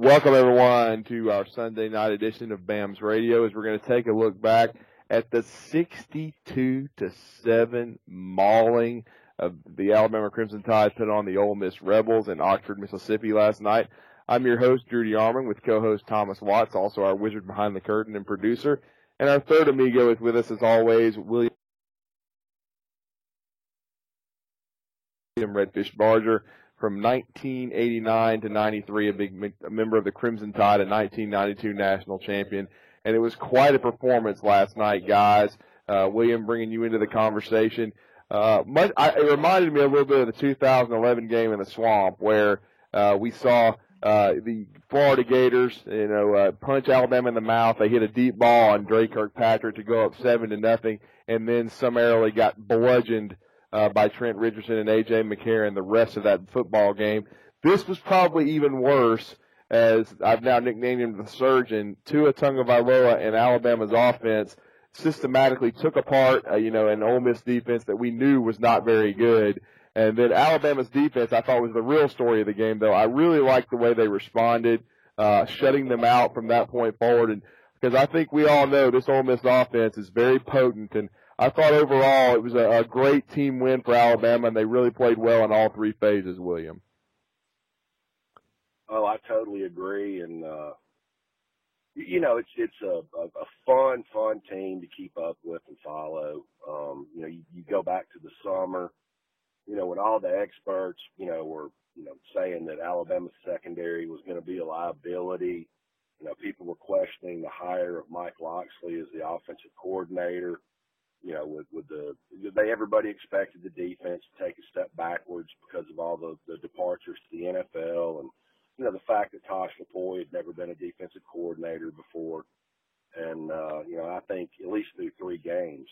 Welcome everyone to our Sunday night edition of BAMS Radio as we're going to take a look back at the 62 to 7 mauling of the Alabama Crimson Tide put on the Ole Miss Rebels in Oxford, Mississippi last night. I'm your host, Drew DeArmond, with co-host Thomas Watts, also our wizard behind the curtain and producer. And our third amigo is with us as always, William Redfish Barger from 1989 to 93, a big a member of the Crimson Tide, a 1992 national champion. And it was quite a performance last night, guys. Uh, William bringing you into the conversation. Uh, much, I, it reminded me a little bit of the 2011 game in the swamp where, uh, we saw, uh, the Florida Gators, you know, uh, punch Alabama in the mouth. They hit a deep ball on Dre Kirkpatrick to go up seven to nothing and then summarily got bludgeoned, uh, by Trent Richardson and AJ McCarron the rest of that football game. This was probably even worse as I've now nicknamed him the surgeon. Tua Tagovailoa and Alabama's offense systematically took apart, uh, you know, an Ole Miss defense that we knew was not very good. And then Alabama's defense, I thought was the real story of the game, though. I really liked the way they responded, uh, shutting them out from that point forward. And because I think we all know this Ole Miss offense is very potent. And I thought overall it was a, a great team win for Alabama, and they really played well in all three phases. William. Oh, I totally agree, and uh, you know it's it's a, a, a fun fun team to keep up with and follow. Um, you know, you, you go back to the summer, you know, when all the experts, you know, were you know saying that Alabama's secondary was going to be a liability. You know, people were questioning the hire of Mike Locksley as the offensive coordinator you know, with, with the, they, everybody expected the defense to take a step backwards because of all the, the departures to the NFL and, you know, the fact that Tosh Lupoi had never been a defensive coordinator before. And, uh, you know, I think at least through three games.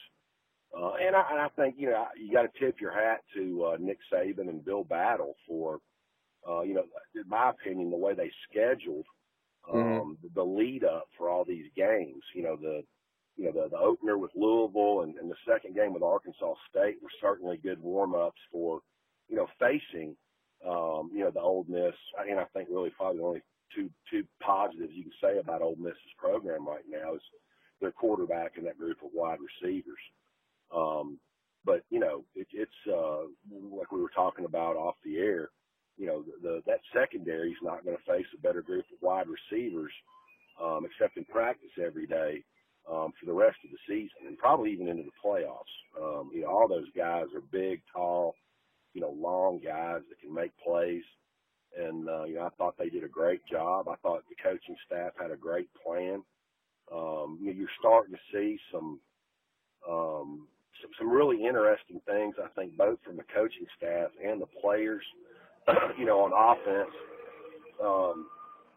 Uh, and I, and I think, you know, you got to tip your hat to, uh, Nick Saban and Bill Battle for, uh, you know, in my opinion, the way they scheduled, mm-hmm. um, mm-hmm. the lead up for all these games, you know, the, you know, the, the opener with Louisville and, and the second game with Arkansas State were certainly good warm ups for, you know, facing, um, you know, the Ole Miss. And I think really probably the only two, two positives you can say about Ole Miss's program right now is their quarterback and that group of wide receivers. Um, but you know, it, it's, uh, like we were talking about off the air, you know, the, the that secondary is not going to face a better group of wide receivers, um, except in practice every day um, for the rest of the season and probably even into the playoffs. Um, you know, all those guys are big, tall, you know, long guys that can make plays. And, uh, you know, I thought they did a great job. I thought the coaching staff had a great plan. Um, you know, you're starting to see some, um, some, some really interesting things, I think, both from the coaching staff and the players, you know, on offense. Um,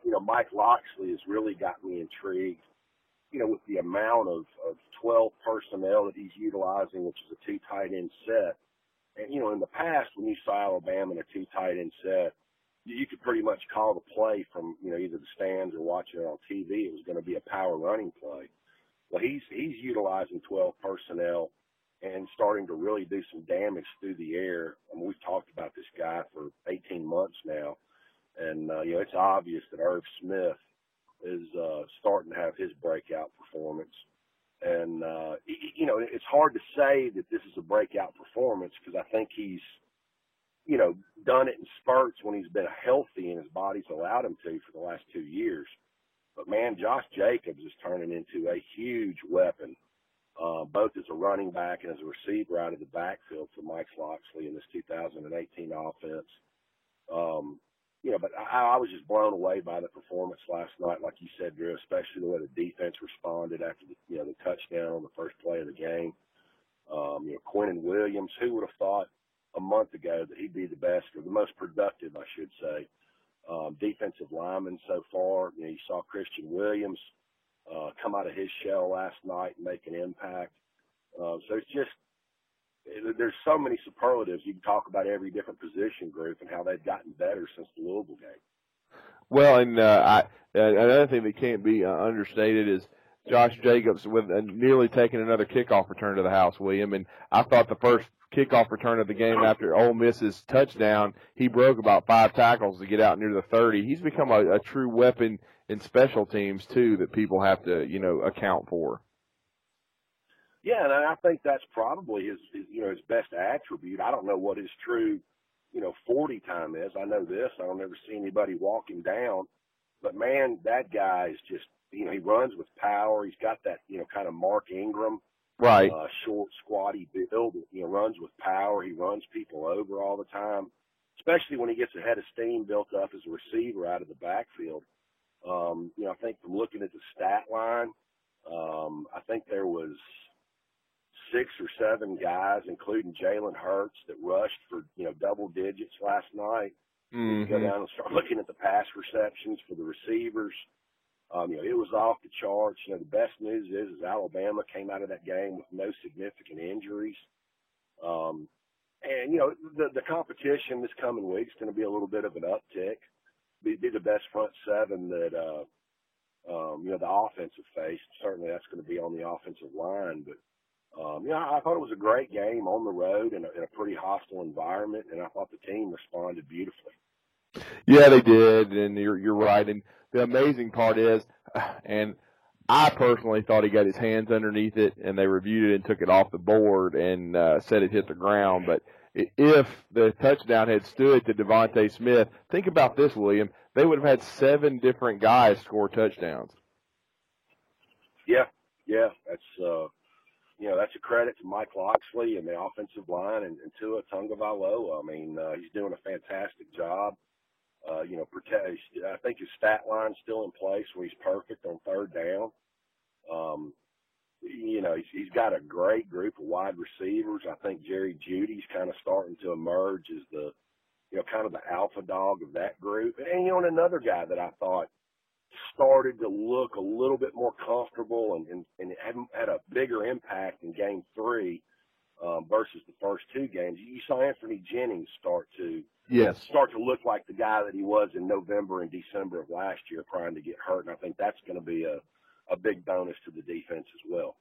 you know, Mike Locksley has really got me intrigued you know, with the amount of, of 12 personnel that he's utilizing, which is a two tight end set. And, you know, in the past, when you saw Alabama in a two tight end set, you could pretty much call the play from, you know, either the stands or watching it on TV. It was going to be a power running play. Well, he's, he's utilizing 12 personnel and starting to really do some damage through the air. I mean, we've talked about this guy for 18 months now. And, uh, you know, it's obvious that Irv Smith is uh, starting to have his breakout performance. And, uh, you know, it's hard to say that this is a breakout performance because I think he's, you know, done it in spurts when he's been healthy and his body's allowed him to for the last two years. But man, Josh Jacobs is turning into a huge weapon, uh, both as a running back and as a receiver out of the backfield for Mike Locksley in this 2018 offense. Um, you know, but I, I was just blown away by the performance last night, like you said, Drew, especially the way the defense responded after the, you know, the touchdown on the first play of the game. Um, you know, Quinnen Williams, who would have thought a month ago that he'd be the best or the most productive, I should say, um, defensive lineman so far. You know, you saw Christian Williams uh, come out of his shell last night and make an impact. Uh, so it's just there's so many superlatives. You can talk about every different position group and how they've gotten better since the Louisville game. Well, and uh, I, another thing that can't be uh, understated is Josh Jacobs with uh, nearly taking another kickoff return to the house, William. And I thought the first kickoff return of the game after Ole Miss's touchdown, he broke about five tackles to get out near the 30. He's become a, a true weapon in special teams too that people have to, you know, account for. Yeah, and I think that's probably his, his you know his best attribute. I don't know what his true you know 40 time is. I know this. I don't ever see anybody walk him down, but man, that guy is just you know he runs with power. He's got that you know kind of Mark Ingram right uh, short squatty build. You know runs with power. He runs people over all the time, especially when he gets a head of steam built up as a receiver out of the backfield. Um, you know I think from looking at the stat line, um, I think there was six or seven guys, including Jalen Hurts, that rushed for you know double digits last night. Mm-hmm. Go down and start looking at the pass receptions for the receivers. Um, you know, it was off the charts. You know, the best news is, is Alabama came out of that game with no significant injuries. Um, and you know, the the competition this coming week is going to be a little bit of an uptick. Be, be the best front seven that uh, um, you know the offensive face. Certainly, that's going to be on the offensive line, but um, yeah, I thought it was a great game on the road in a, in a pretty hostile environment, and I thought the team responded beautifully. Yeah, they did, and you're you're right. And the amazing part is, and I personally thought he got his hands underneath it, and they reviewed it and took it off the board and uh, said it hit the ground. But if the touchdown had stood to DeVonta Smith, think about this, William. They would have had seven different guys score touchdowns. Yeah, yeah, that's uh, you know, that's a credit to Mike Locksley and the offensive line and, and Tua Tagovailoa. I mean, uh, he's doing a fantastic job. Uh, you know, protect, I think his stat line's still in place where he's perfect on third down. Um, you know, he's, he's got a great group of wide receivers. I think Jerry Jeudy's kind of starting to emerge as the, you know, kind of the alpha dog of that group. And, you know, and another guy that I thought started to look a little bit more comfortable and, and, and had, had a bigger impact in game three um, versus the first two games. You saw Anfernee Jennings start to yes. start to look like the guy that he was in November and December of last year, trying to get hurt. And I think that's going to be a, a big bonus to the defense as well.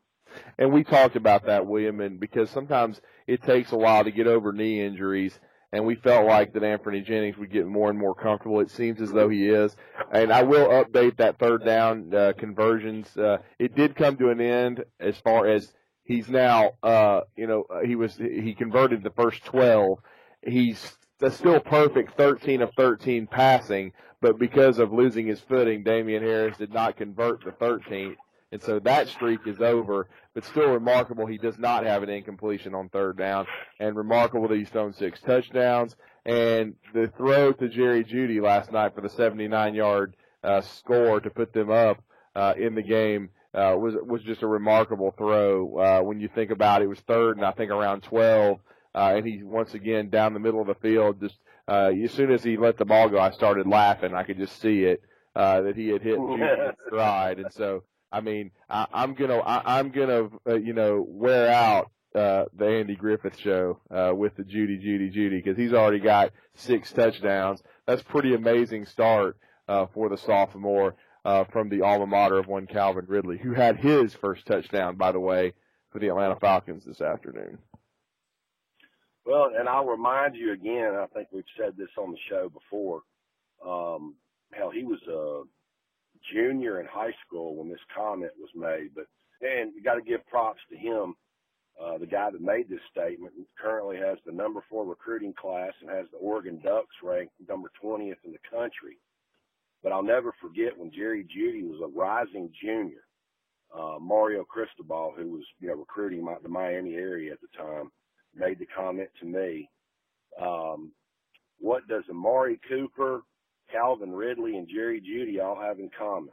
And we talked about that, William, and because sometimes it takes a while to get over knee injuries and we felt like that Anfernee Jennings would get more and more comfortable. It seems as though he is. And I will update that third down uh, conversions. Uh, it did come to an end as far as he's now, uh, you know, uh, he was he converted the first 12. He's still perfect 13 of 13 passing, but because of losing his footing, Damien Harris did not convert the 13th. And so that streak is over, but still remarkable he does not have an incompletion on third down, and remarkable that he's thrown six touchdowns. And the throw to Jerry Jeudy last night for the 79 yard uh, score to put them up uh, in the game uh, was was just a remarkable throw. Uh, when you think about it, it was third and I think around 12, uh, and he once again down the middle of the field. Just uh, as soon as he let the ball go, I started laughing. I could just see it uh, that he had hit Jeudy stride, and so I mean, I, I'm gonna, I, I'm gonna, uh, you know, wear out uh, the Andy Griffith show uh, with the Judy, Judy, Judy because he's already got six touchdowns. That's pretty amazing start uh, for the sophomore uh, from the alma mater of one Calvin Ridley, who had his first touchdown, by the way, for the Atlanta Falcons this afternoon. Well, and I'll remind you again. I think we've said this on the show before. Um, hell, he was a junior in high school when this comment was made. But and you got to give props to him, uh, the guy that made this statement. Currently has the number four recruiting class and has the Oregon Ducks ranked number 20th in the country. But I'll never forget when Jerry Jeudy was a rising junior. Uh, Mario Cristobal, who was you know recruiting my, the Miami area at the time, made the comment to me. Um, what does Amari Cooper, Calvin Ridley and Jerry Jeudy all have in common.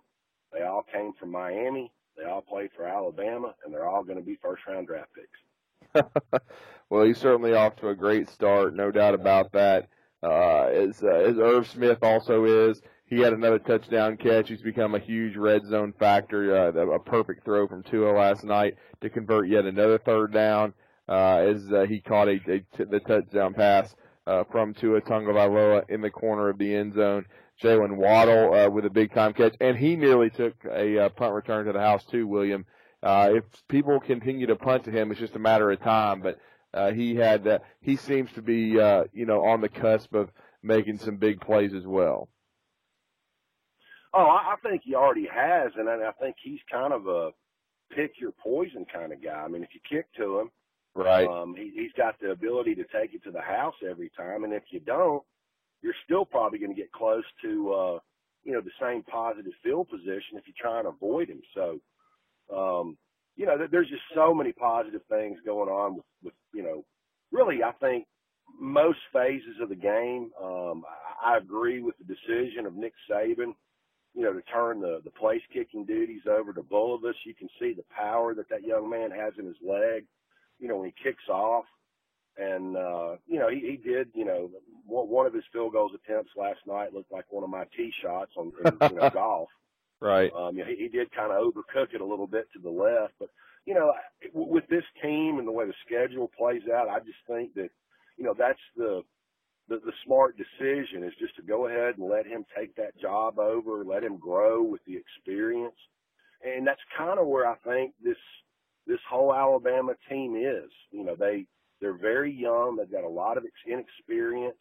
They all came from Miami. They all played for Alabama, and they're all going to be first round draft picks. well, he's certainly off to a great start, no doubt about that. Uh, as, uh, as Irv Smith also is, he had another touchdown catch. He's become a huge red zone factor. Uh, a perfect throw from Tua last night to convert yet another third down. Uh, as uh, he caught a, a t- the touchdown pass uh, from Tua Tagovailoa in the corner of the end zone. Jaylen Waddle uh, with a big time catch, and he nearly took a uh, punt return to the house too. William, uh, if people continue to punt to him, it's just a matter of time. But uh, he had uh, he seems to be uh, you know on the cusp of making some big plays as well. Oh, I think he already has, and I think he's kind of a pick your poison kind of guy. I mean, if you kick to him, right, um, he, he's got the ability to take it to the house every time, and if you don't, you're still probably going to get close to uh, you know the same positive field position if you try and avoid him. So, um, you know, there's just so many positive things going on with, with you know, really, I think most phases of the game. Um, I, agree with the decision of Nick Saban you know, to turn the, the place kicking duties over to Bulovas. You can see the power that that young man has in his leg, you know, when he kicks off. And, uh, you know, he, he did, you know, one of his field goals attempts last night looked like one of my tee shots on, in, you know, golf. Right. Um, you know, he, he did kind of overcook it a little bit to the left, but, you know, with this team and the way the schedule plays out, I just think that, you know, that's the, the, the smart decision is just to go ahead and let him take that job over, let him grow with the experience. And that's kind of where I think this, this whole Alabama team is. You know, they, they're very young. They've got a lot of inexperience.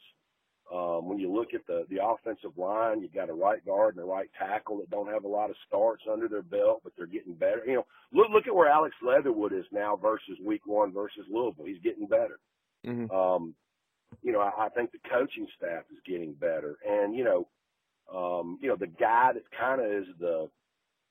Um, when you look at the, the offensive line, you've got a right guard and a right tackle that don't have a lot of starts under their belt, but they're getting better. You know, look, look at where Alex Leatherwood is now versus week one versus Louisville. He's getting better. Mm-hmm. Um, you know, I, I think the coaching staff is getting better. And, you know, um, you know, the guy that kind of is the,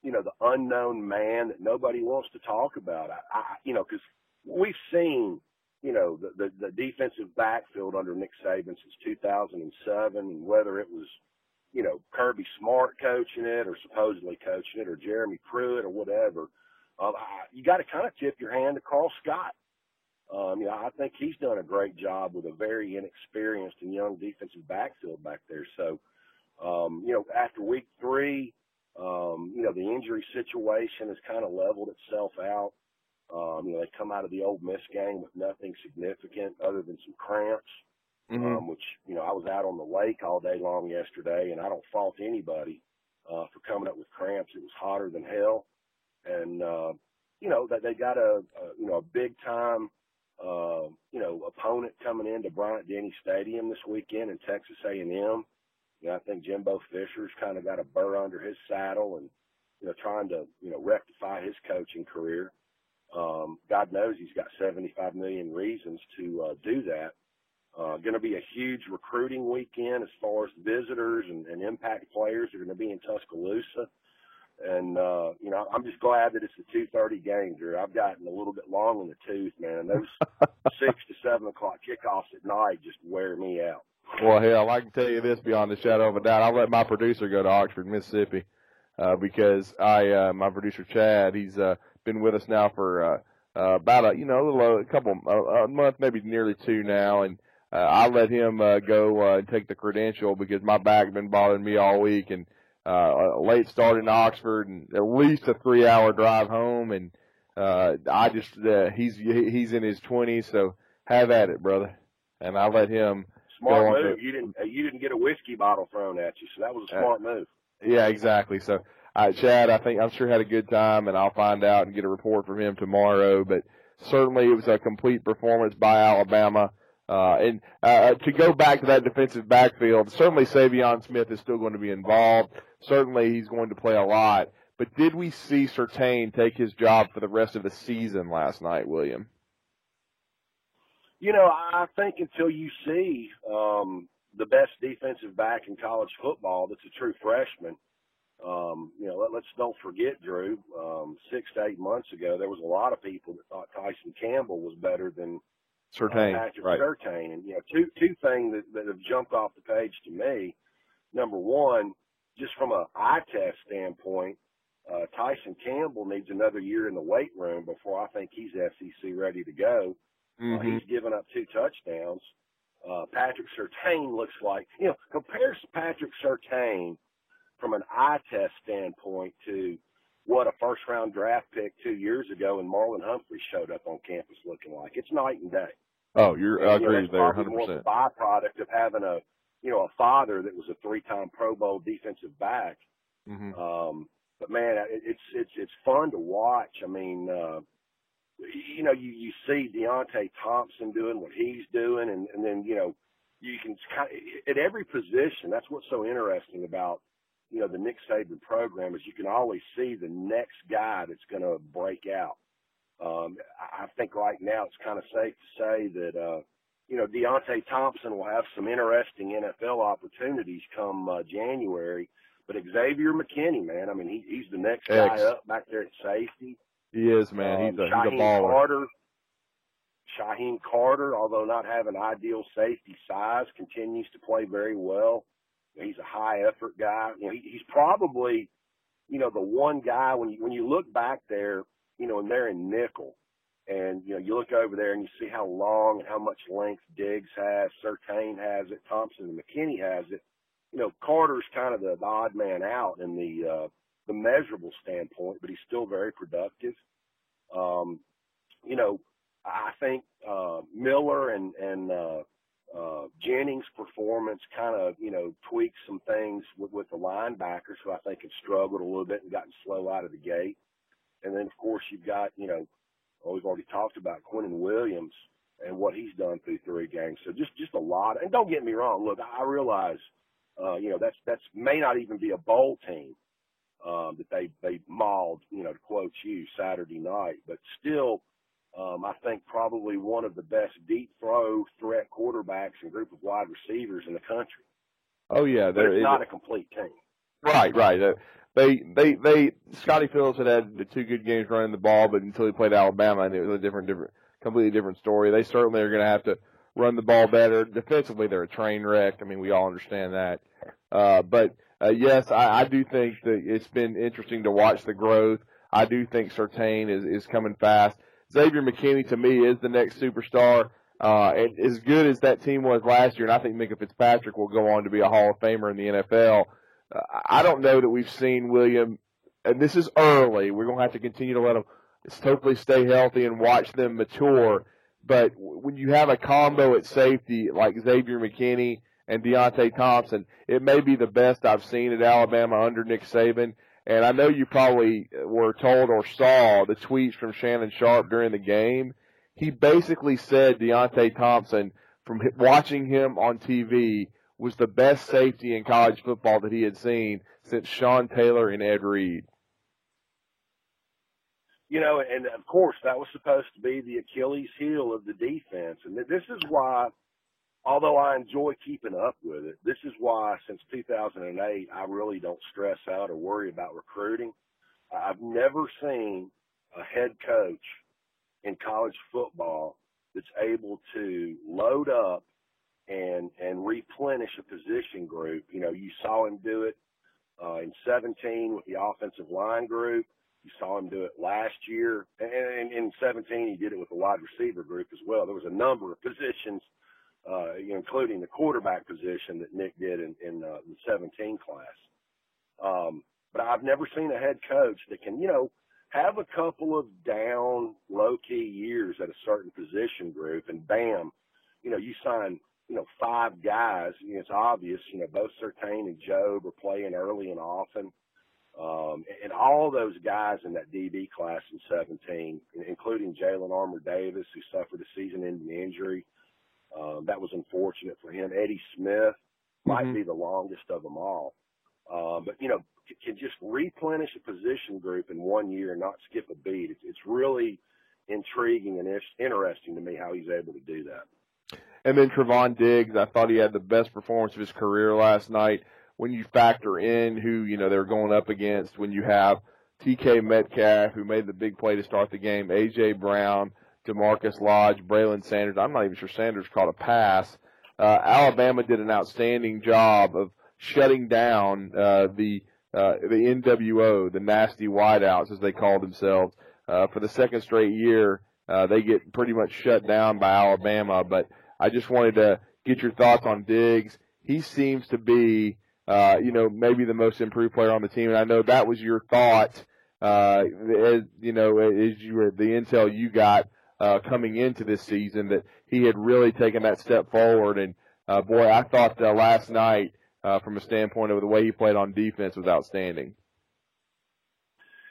you know, the unknown man that nobody wants to talk about. I, I you know, cause we've seen, you know, the, the, the defensive backfield under Nick Saban since 2007 and whether it was, you know, Kirby Smart coaching it or supposedly coaching it or Jeremy Pruitt or whatever. Uh, I, you got to kind of tip your hand to Karl Scott. Um, you know, I think he's done a great job with a very inexperienced and young defensive backfield back there. So, um, you know, after week three, um, you know, the injury situation has kind of leveled itself out. Um, you know, they come out of the Ole Miss game with nothing significant other than some cramps, mm-hmm. um, which, you know, I was out on the lake all day long yesterday and I don't fault anybody, uh, for coming up with cramps. It was hotter than hell. And, uh, you know, that they got a, a, you know, a big time, uh, you know, opponent coming into Bryant Denny Stadium this weekend in Texas A&M. You know, I think Jimbo Fisher's kind of got a burr under his saddle and, you know, trying to, you know, rectify his coaching career. Um, God knows he's got 75 million reasons to uh, do that. Uh, going to be a huge recruiting weekend as far as visitors and, and impact players are going to be in Tuscaloosa. And, uh, you know, I'm just glad that it's a 230 game, Drew. I've gotten a little bit long in the tooth, man. Those six to seven o'clock kickoffs at night just wear me out. Well, hell, I can tell you this beyond a shadow of a doubt. I'll let my producer go to Oxford, Mississippi, uh, because I, uh, my producer Chad, he's, uh, been with us now for, uh, uh, about a, you know, a little, a couple, a, a month, maybe nearly two now. And, uh, I let him, uh, go, uh, and take the credential because my back been bothering me all week and, uh, a late start in Oxford and at least a three hour drive home. And, uh, I just, uh, he's, he's in his twenties. So have at it, brother. And I let him smart move. You didn't, uh, you didn't get a whiskey bottle thrown at you. So that was a smart uh, move. Yeah, exactly. So, uh, Chad, I think I'm sure had a good time and I'll find out and get a report from him tomorrow, but certainly it was a complete performance by Alabama. Uh, and uh, to go back to that defensive backfield, certainly Saivion Smith is still going to be involved. Certainly he's going to play a lot. But did we see Surtain take his job for the rest of the season last night, William? You know, I think until you see um, the best defensive back in college football that's a true freshman, um, you know, let, let's don't forget, Drew, um, six to eight months ago, there was a lot of people that thought Tyson Campbell was better than Surtain, uh, Patrick right. Surtain. And, you know, two, two things that, that have jumped off the page to me. Number one, just from a eye test standpoint, uh, Tyson Campbell needs another year in the weight room before I think he's SEC ready to go. Mm-hmm. Uh, he's given up two touchdowns. Uh, Patrick Surtain looks like, you know, compares Patrick Surtain from an eye test standpoint to what a first round draft pick two years ago and Marlon Humphrey showed up on campus looking like. It's night and day. Oh, you're, and, I you agree know, there, hundred percent. percent. Byproduct of having a, you know, a father that was a three-time Pro Bowl defensive back. Mm-hmm. Um, but man, it, it's it's it's fun to watch. I mean, uh, you know, you you see Deionte Thompson doing what he's doing, and and then you know, you can kind of, at every position. That's what's so interesting about you know the Nick Saban program is you can always see the next guy that's going to break out. Um, I think right now it's kind of safe to say that uh, you know Deionte Thompson will have some interesting NFL opportunities come uh, January. But Xavier McKinney, man, I mean, he, he's the next guy up back there at safety. He is, man. He's a, um, he's a baller. Carter, Shyheim Carter, although not having ideal safety size, continues to play very well. He's a high effort guy. You know, he, he's probably, you know, the one guy when you when you look back there, you know, and they're in nickel, and you know, you look over there and you see how long and how much length Diggs has, Surtain has it, Thompson and McKinney has it. You know, Carter's kind of the, the odd man out in the uh, the measurable standpoint, but he's still very productive. Um, you know, I think uh, Miller and and uh, uh, Jennings' performance kind of you know tweaks some things with, with the linebackers who I think have struggled a little bit and gotten slow out of the gate. And then of course you've got you know well, we've already talked about Quinnen Williams and what he's done through three games. So just just a lot. And don't get me wrong. Look, I realize uh, you know that's that's may not even be a bowl team um, that they they mauled. You know, to quote you Saturday night, but still. Um, I think probably one of the best deep throw threat quarterbacks and group of wide receivers in the country. Oh yeah, it's not a complete team. Right, right. Uh, they, they, they. Scotty Phillips had had the two good games running the ball, but until he played Alabama, and it was a different, different, completely different story. They certainly are going to have to run the ball better. Defensively, they're a train wreck. I mean, we all understand that. Uh, but uh, yes, I, I do think that it's been interesting to watch the growth. I do think Surtain is is coming fast. Xavier McKinney to me is the next superstar. Uh, and as good as that team was last year, and I think Minkah Fitzpatrick will go on to be a Hall of Famer in the NFL. Uh, I don't know that we've seen William, and this is early. We're going to have to continue to let them hopefully stay healthy and watch them mature. But when you have a combo at safety like Xavier McKinney and Deionte Thompson, it may be the best I've seen at Alabama under Nick Saban. And I know you probably were told or saw the tweets from Shannon Sharpe during the game. He basically said Deionte Thompson, from watching him on TV, was the best safety in college football that he had seen since Sean Taylor and Ed Reed. You know, and of course that was supposed to be the Achilles heel of the defense. And this is why, although I enjoy keeping up with it, this is why since 2008 I really don't stress out or worry about recruiting. I've never seen a head coach in college football that's able to load up and and replenish a position group. You know, you saw him do it uh, in 17 with the offensive line group. You saw him do it last year, and, in 17 he did it with the wide receiver group as well. There was a number of positions, uh, including the quarterback position that Nick did in, in uh, the 17 class. Um, but I've never seen a head coach that can, you know, have a couple of down, low key years at a certain position group, and bam, you know, you sign you know, five guys. You know, it's obvious, you know, both Surtain and Jobe are playing early and often. Um, and all those guys in that DB class in 17, including Jalyn Armour Davis, who suffered a season ending injury. Um, that was unfortunate for him. Eddie Smith might Mhm. be the longest of them all. Um, but, you know, can just replenish a position group in one year and not skip a beat. It's, it's really intriguing and it's interesting to me how he's able to do that. And then Trevon Diggs, I thought he had the best performance of his career last night. When you factor in who, you know, they're going up against, when you have DK Metcalf, who made the big play to start the game, AJ Brown, DaMarkus Lodge, Braylon Sanders. I'm not even sure Sanders caught a pass. Uh, Alabama did an outstanding job of shutting down, uh, the, uh, the NWO, the nasty wideouts as they call themselves. Uh, for the second straight year, uh, they get pretty much shut down by Alabama, but I just wanted to get your thoughts on Diggs. He seems to be, uh, you know, maybe the most improved player on the team, and I know that was your thought, uh, as you know, as you were the intel you got uh, coming into this season that he had really taken that step forward. And uh, boy, I thought uh, last night, uh, from a standpoint of the way he played on defense, was outstanding.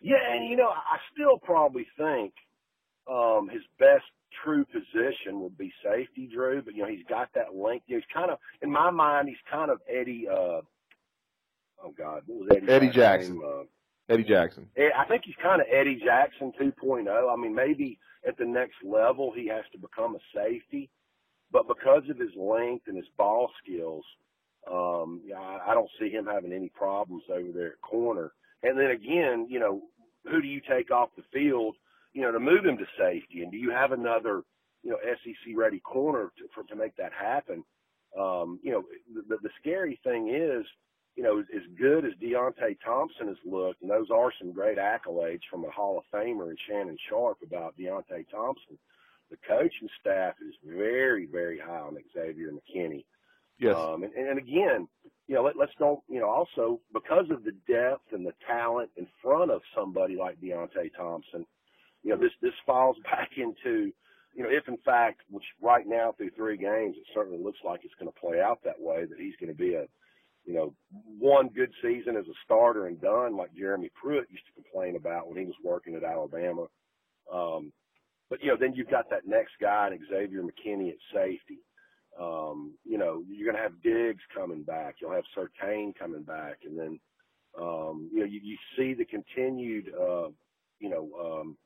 Yeah, and you know, I still probably think um, his best true position would be safety, Drew. But you know, he's got that length. He's kind of, in my mind, he's kind of Eddie. Uh, oh God, what was Eddie? Eddie Jackson. Uh, Eddie Jackson. I think he's kind of Eddie Jackson 2.0. I mean, maybe at the next level he has to become a safety, but because of his length and his ball skills, um, I, don't see him having any problems over there at corner. And then again, you know, who do you take off the field, you know, to move him to safety? And do you have another, you know, SEC ready corner to, for, to make that happen? Um, you know, the, the scary thing is, you know, as, as good as Deionte Thompson has looked, and those are some great accolades from a Hall of Famer and Shannon Sharpe about Deionte Thompson. The coaching staff is very, very high on Xavier McKinney. Yes. Um, and, and again, you know, let, let's don't, you know, also because of the depth and the talent in front of somebody like Deionte Thompson, you know, this, this falls back into, you know, if in fact, which right now through three games, it certainly looks like it's going to play out that way, that he's going to be a, you know, one good season as a starter and done, like Jeremy Pruitt used to complain about when he was working at Alabama. Um, but you know, then you've got that next guy, and Xavier McKinney at safety. Um, you know, you're going to have Diggs coming back. You'll have Surtain coming back, and then um, you know you, you see the continued uh, you know um,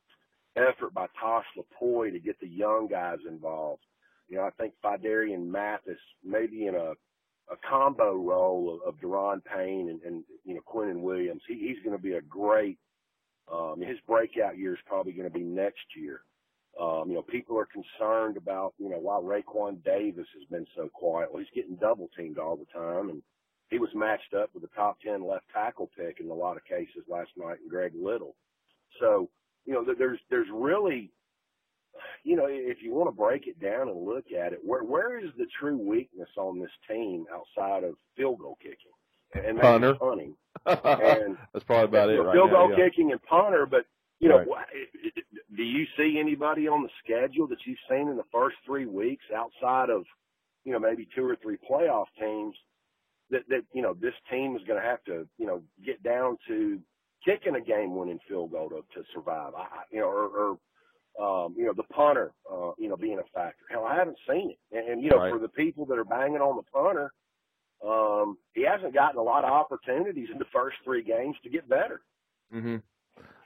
effort by Tosh Lupoi to get the young guys involved. You know, I think Phidarian Mathis maybe in a a combo role of, of Daron Payne and, and you know Quinnen Williams. He, he's going to be a great. Um, his breakout year is probably going to be next year. Um, you know, people are concerned about you know why Raekwon Davis has been so quiet. Well, he's getting double teamed all the time, and he was matched up with a top ten left tackle pick in a lot of cases last night, and Greg Little. So you know, there's there's really you know, if you want to break it down and look at it, where where is the true weakness on this team outside of field goal kicking and punter. punting? And That's probably about it. Right field now, goal yeah. kicking and punter, but you know, Right. do you see anybody on the schedule that you've seen in the first three weeks outside of, you know, maybe two or three playoff teams that that you know this team is going to have to you know get down to kicking a game-winning field goal to, to survive. I, I- you know, or, or um, you know, the punter, uh, you know, being a factor. Hell, I haven't seen it. And, and you know, Right. for the people that are banging on the punter, um, he hasn't gotten a lot of opportunities in the first three games to get better. hmm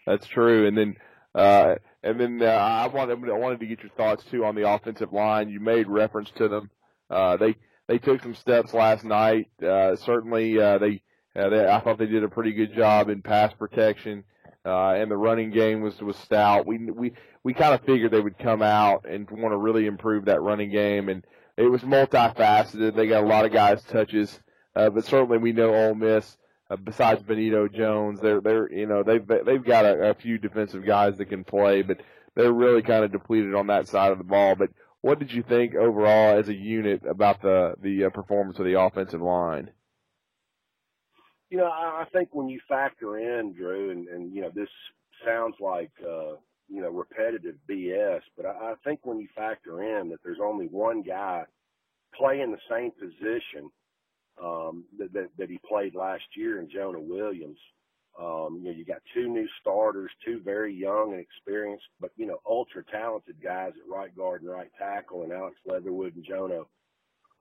That's true. And then, uh, and then uh, I wanted I wanted to get your thoughts too on the offensive line. You made reference to them. Uh, they they took some steps last night. Uh, certainly, uh, they, uh, they I thought they did a pretty good job in pass protection. Uh, and the running game was was stout. We we we kind of figured they would come out and want to really improve that running game, and it was multifaceted. They got a lot of guys touches, uh, but certainly we know Ole Miss uh, besides Benito Jones, they're they're you know they've they've got a, a few defensive guys that can play, but they're really kind of depleted on that side of the ball. But what did you think overall as a unit about the the uh, performance of the offensive line? You know, I, I think when you factor in Drew, and, and you know, this sounds like uh, you know repetitive BS, but I, I think when you factor in that there's only one guy playing the same position um, that, that that he played last year in Jonah Williams. Um, you know, you got two new starters, two very young and experienced, but you know, ultra talented guys at right guard and right tackle, and Alex Leatherwood and Jonah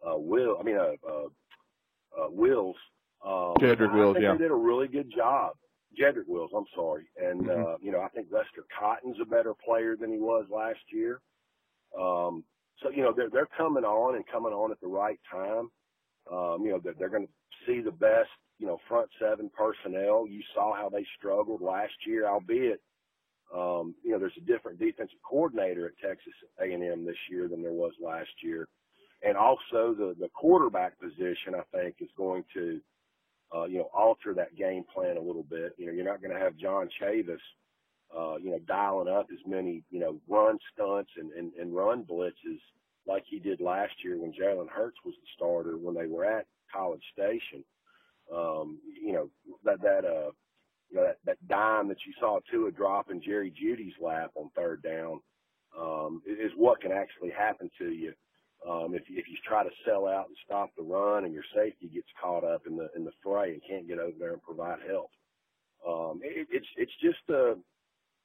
uh, Will. I mean, uh, uh, uh, Wills. Um, Jedrick I Wills, think yeah. they did a really good job. Jedrick Wills, I'm sorry, and Mhm. uh, you know, I think Lester Cotton's a better player than he was last year. Um, so you know, they're they're coming on and coming on at the right time. Um, you know, they're, they're going to see the best, you know, front seven personnel. You saw how they struggled last year, albeit, um, you know, there's a different defensive coordinator at Texas A&M this year than there was last year. And also the, the quarterback position, I think, is going to, uh, you know, alter that game plan a little bit. You know, you're not going to have John Chavis, uh, you know, dialing up as many, you know, run stunts and, and, and run blitzes like he did last year when Jalen Hurts was the starter when they were at College Station. Um, you know, that, that, uh, you know, that, that dime that you saw Tua drop in Jerry Jeudy's lap on third down, um, is what can actually happen to you. Um, if you, if you try to sell out and stop the run and your safety gets caught up in the, in the fray and can't get over there and provide help. Um, it, it's, it's just a,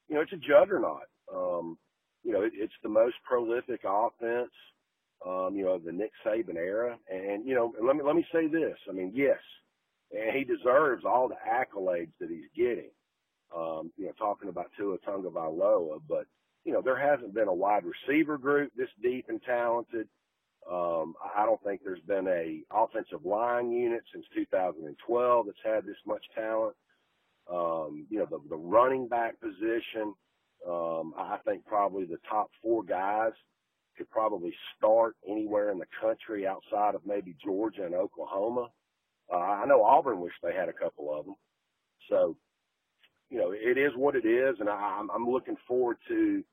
you know, it's a juggernaut. Um, you know, it, it's the most prolific offense, um, you know, of the Nick Saban era. And, you know, let me, let me say this. I mean, yes, and he deserves all the accolades that he's getting. Um, you know, talking about Tua Tagovailoa, but, you know, there hasn't been a wide receiver group this deep and talented. Um, I don't think there's been a offensive line unit since 2012 that's had this much talent. Um, you know, the, the running back position, um, I think probably the top four guys could probably start anywhere in the country outside of maybe Georgia and Oklahoma. Uh, I know Auburn wished they had a couple of them. So, you know, it is what it is, and I, I'm, I'm looking forward to,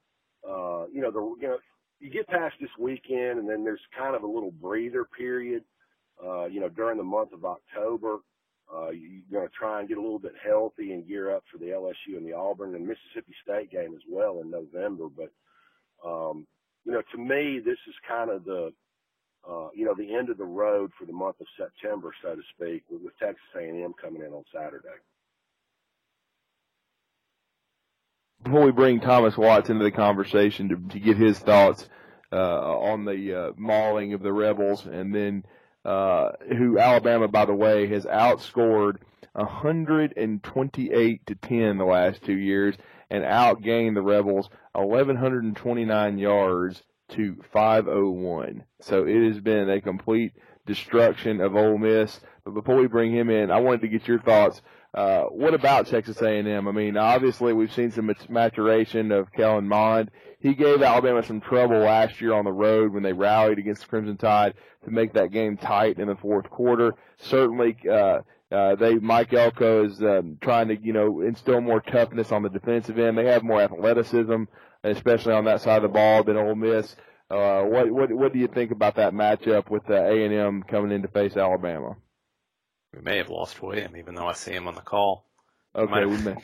uh, you know, the you know you get past this weekend, and then there's kind of a little breather period. Uh, you know, during the month of October, uh, you're going to try and get a little bit healthy and gear up for the LSU and the Auburn and Mississippi State game as well in November. But, um, you know, to me, this is kind of the, uh, you know, the end of the road for the month of September, so to speak, with, with Texas A&M coming in on Saturday. Before we bring Thomas Watts into the conversation to, to get his thoughts uh, on the uh, mauling of the rebels, and then uh, who Alabama, by the way, has outscored 128 to 10 the last two years, and outgained the rebels 1,129 yards to 501. So it has been a complete destruction of Ole Miss. But before we bring him in, I wanted to get your thoughts uh, what about Texas A&M? I mean, obviously we've seen some maturation of Kellen Mond. He gave Alabama some trouble last year on the road when they rallied against the Crimson Tide to make that game tight in the fourth quarter. Certainly, uh, uh, they Mike Elko is um, trying to you know instill more toughness on the defensive end. They have more athleticism, especially on that side of the ball than Ole Miss. Uh, what what what do you think about that matchup with uh, A and M coming in to face Alabama? We may have lost William, even though I see him on the call. Okay, we may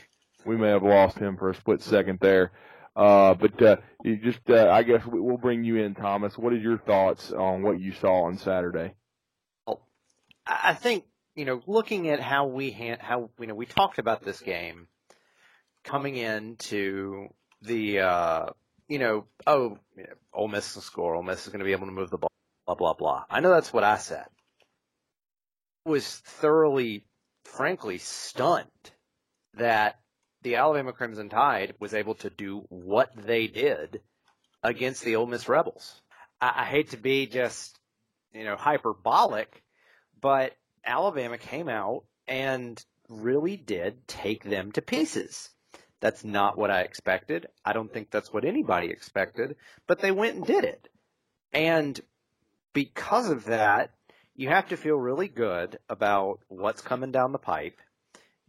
we may have lost him for a split second there. Uh, but uh, you just, uh, I guess we'll bring you in, Thomas. What are your thoughts on what you saw on Saturday? Well, I think you know, looking at how we ha- how you know we talked about this game coming into the uh, you know, oh, you know, Ole Miss will score. Ole Miss is going to be able to move the ball. Blah blah blah. I know that's what I said was thoroughly, frankly, stunned that the Alabama Crimson Tide was able to do what they did against the Ole Miss Rebels. I, I hate to be just, you know, hyperbolic, but Alabama came out and really did take them to pieces. That's not what I expected. I don't think that's what anybody expected, but they went and did it. And because of that, you have to feel really good about what's coming down the pipe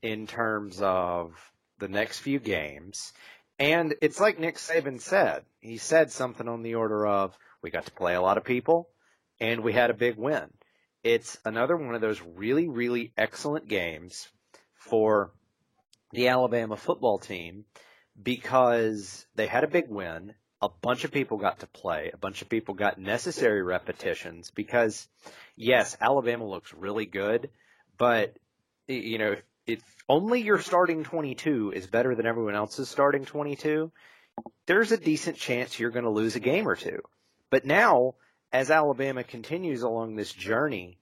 in terms of the next few games. And it's like Nick Saban said. He said something on the order of, we got to play a lot of people and we had a big win. It's another one of those really, really excellent games for the Alabama football team because they had a big win. A bunch of people got to play. A bunch of people got necessary repetitions because yes, Alabama looks really good, but you know, if, if only your starting 22 is better than everyone else's starting 22, there's a decent chance you're going to lose a game or two. But now, as Alabama continues along this journey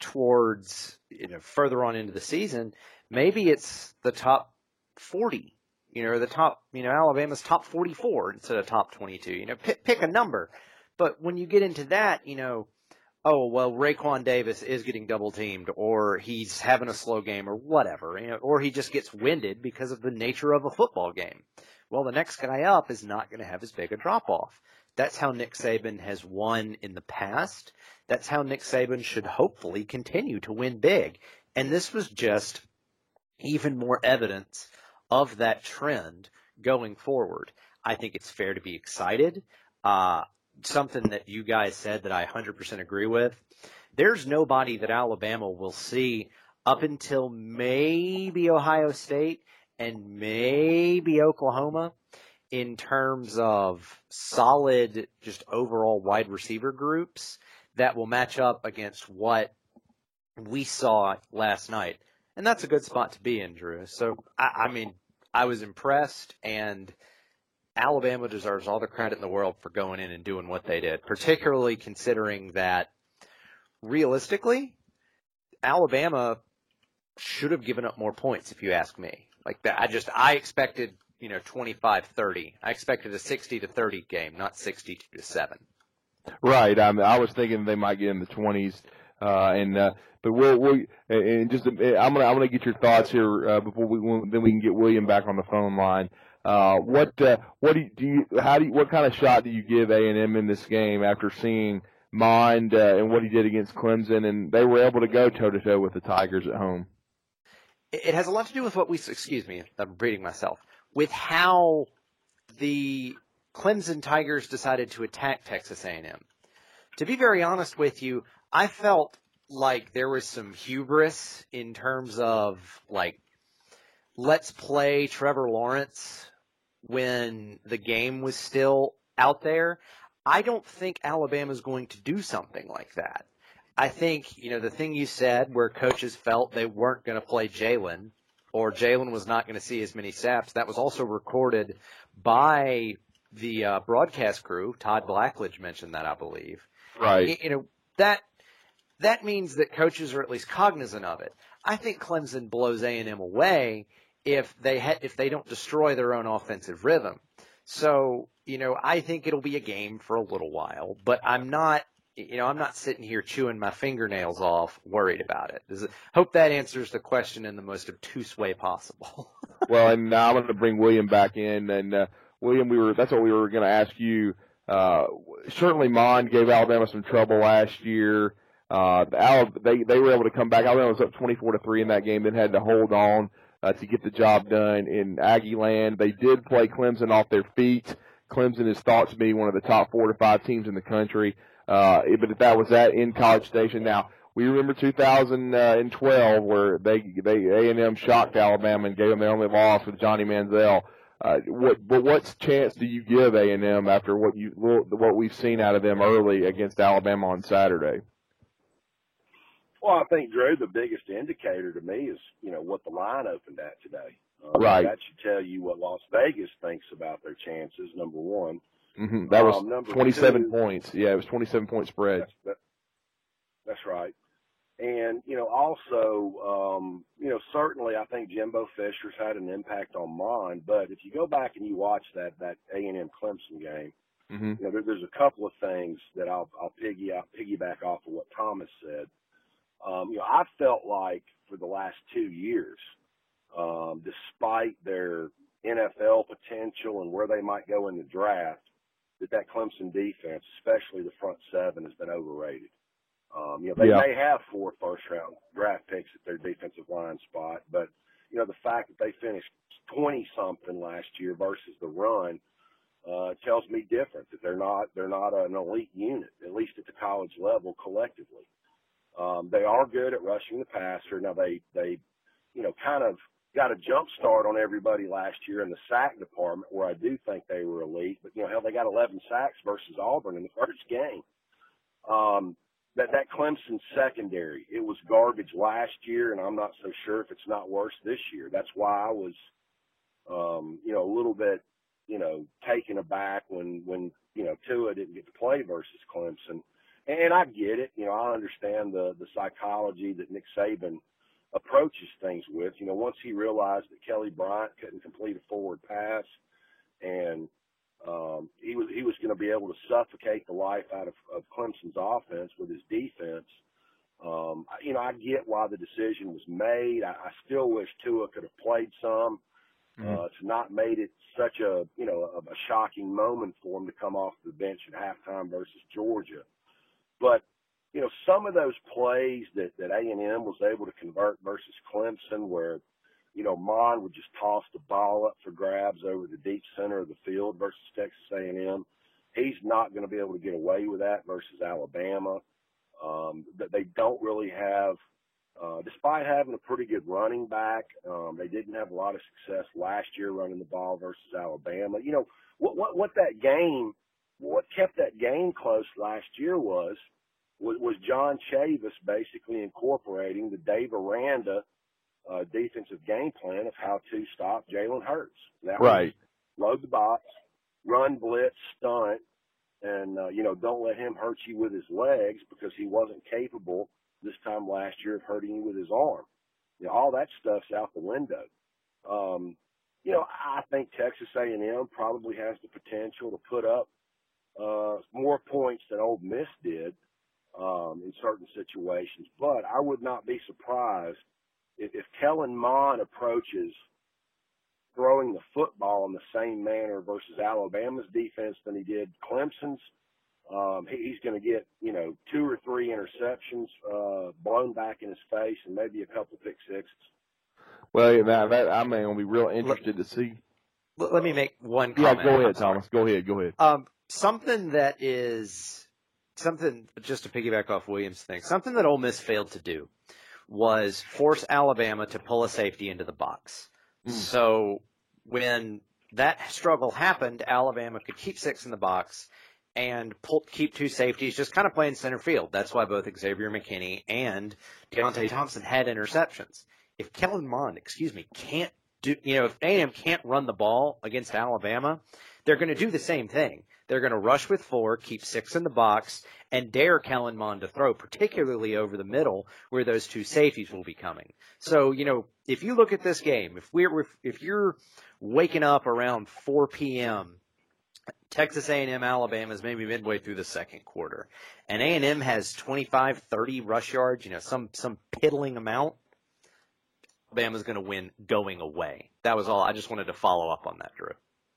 towards, you know, further on into the season, maybe it's the top 40, you know, the top, you know, Alabama's top 44 instead of top 22, you know, pick, pick a number. But when you get into that, you know, oh well Raekwon Davis is getting double teamed or he's having a slow game or whatever, you know, or he just gets winded because of the nature of a football game. Well, the next guy up is not going to have as big a drop off. That's how Nick Saban has won in the past. That's how Nick Saban should hopefully continue to win big. And this was just even more evidence of that trend going forward. I think it's fair to be excited. Uh, something that you guys said that I 100% agree with. There's nobody that Alabama will see up until maybe Ohio State and maybe Oklahoma in terms of solid, just overall wide receiver groups that will match up against what we saw last night. And that's a good spot to be in, Drew. So, I, I mean, I was impressed and Alabama deserves all the credit in the world for going in and doing what they did, particularly considering that realistically, Alabama should have given up more points if you ask me. Like that I just I expected, you know, 25-30. I expected a 60 to 30 game, not 62 to 7. Right. I, mean, I was thinking they might get in the 20s uh and uh but we'll, we'll and just I'm gonna I'm gonna get your thoughts here uh, before we then we can get William back on the phone line. Uh, what uh, what do you, do you how do you, what kind of shot do you give A and M in this game after seeing Mond uh, and what he did against Clemson and they were able to go toe to toe with the Tigers at home? It has a lot to do with what we excuse me I'm repeating myself with how the Clemson Tigers decided to attack Texas A&M. To be very honest with you, I felt like there was some hubris in terms of like let's play Trevor Lawrence when the game was still out there. I don't think Alabama's going to do something like that. I think, you know, the thing you said where coaches felt they weren't going to play Jalen or Jalen was not going to see as many snaps, that was also recorded by the uh, broadcast crew. Todd Blackledge mentioned that, I believe. Right. You know, that that means that coaches are at least cognizant of it. I think Clemson blows A&M away if they ha- if they don't destroy their own offensive rhythm. So, you know, I think it'll be a game for a little while, but I'm not you know, I'm not sitting here chewing my fingernails off worried about it. It hope that answers the question in the most obtuse way possible. well, and now I'm going to bring William back in and uh, William, we were that's what we were going to ask you. Uh, certainly Mond gave Alabama some trouble last year. Uh, the they they were able to come back. Alabama was up 24 to three in that game, then had to hold on uh, to get the job done in Aggie land. They did play Clemson off their feet. Clemson is thought to be one of the top four to five teams in the country. Uh, but that was that in College Station. Now we remember 2012 where they they A and M shocked Alabama and gave them their only loss with Johnny Manziel. Uh, what, but what chance do you give A and M after what you what we've seen out of them early against Alabama on Saturday? Well, I think Drew, the biggest indicator to me is you know what the line opened at today. Uh, right. That should tell you what Las Vegas thinks about their chances. Number one. Mm-hmm. That was um, 27 two, points. Yeah, it was 27 point spread. That's, that, that's right. And you know, also, um, you know, certainly, I think Jimbo Fisher's had an impact on Mond. But if you go back and you watch that that A and M Clemson game, mm-hmm. you know, there, there's a couple of things that I'll I'll piggy out, piggyback off of what Thomas said. Um, you know, I felt like for the last two years, um, despite their NFL potential and where they might go in the draft, that that Clemson defense, especially the front seven, has been overrated. Um, you know, they yeah. may have four first round draft picks at their defensive line spot, but you know, the fact that they finished 20 something last year versus the run, uh, tells me different that they're not, they're not an elite unit, at least at the college level collectively. Um, they are good at rushing the passer. Now they, they, you know, kind of got a jump start on everybody last year in the sack department where I do think they were elite, but you know, hell, they got 11 sacks versus Auburn in the first game. Um, that, that Clemson secondary, it was garbage last year and I'm not so sure if it's not worse this year. That's why I was, um, you know, a little bit, you know, taken aback when, when, you know, Tua didn't get to play versus Clemson and I get it. You know, I understand the the psychology that Nick Saban approaches things with. You know, once he realized that Kelly Bryant couldn't complete a forward pass, and um, he was he was going to be able to suffocate the life out of, of Clemson's offense with his defense. Um, you know, I get why the decision was made. I, I still wish Tua could have played some. Mm-hmm. Uh, to not made it such a you know a, a shocking moment for him to come off the bench at halftime versus Georgia. But you know, some of those plays that that A and M was able to convert versus Clemson, where you know Mond would just toss the ball up for grabs over the deep center of the field versus Texas A and M. He's not going to be able to get away with that versus Alabama. Um, that they don't really have, uh, despite having a pretty good running back, um, they didn't have a lot of success last year running the ball versus Alabama. You know what what what that game what kept that game close last year was was, was John Chavis basically incorporating the Dave Aranda uh, defensive game plan of how to stop Jalen Hurts. That right. load the box, run, blitz, stunt, and uh, you know don't let him hurt you with his legs because he wasn't capable this time last year of hurting you with his arm. You know, all that stuff's out the window. Um, you know, I think Texas A&M probably has the potential to put up uh, more points than Ole Miss did um, in certain situations. But I would not be surprised if, if Kellen Mond approaches throwing the football in the same manner versus Alabama's defense than he did Clemson's. Um, he, he's going to get, you know, two or three interceptions uh, blown back in his face and maybe a couple of pick sixes. Well, yeah, that, that I'm going to be real interested to see. Let me make one Comment. Yeah, go ahead, Thomas. Go ahead. Go ahead. Um, something that is something just to piggyback off Williams' thing. Something that Ole Miss failed to do was force Alabama to pull a safety into the box. Mm. So when that struggle happened, Alabama could keep six in the box and pull, keep two safeties, just kind of playing center field. That's why both Xavier McKinney and Deionte Thompson had interceptions. If Kellen Mond, excuse me, can't do, you know, if A&M can't run the ball against Alabama, they're going to do the same thing. They're going to rush with four, keep six in the box, and dare Kellen Mond to throw, particularly over the middle where those two safeties will be coming. So, you know, if you look at this game, if we're, if, if you're waking up around 4 p.m., Texas A&M Alabama is maybe midway through the second quarter, and A&M has 25, 30 rush yards, you know, some, some piddling amount. Alabama's going to win going away. That was all. I just wanted to follow up on that, Drew.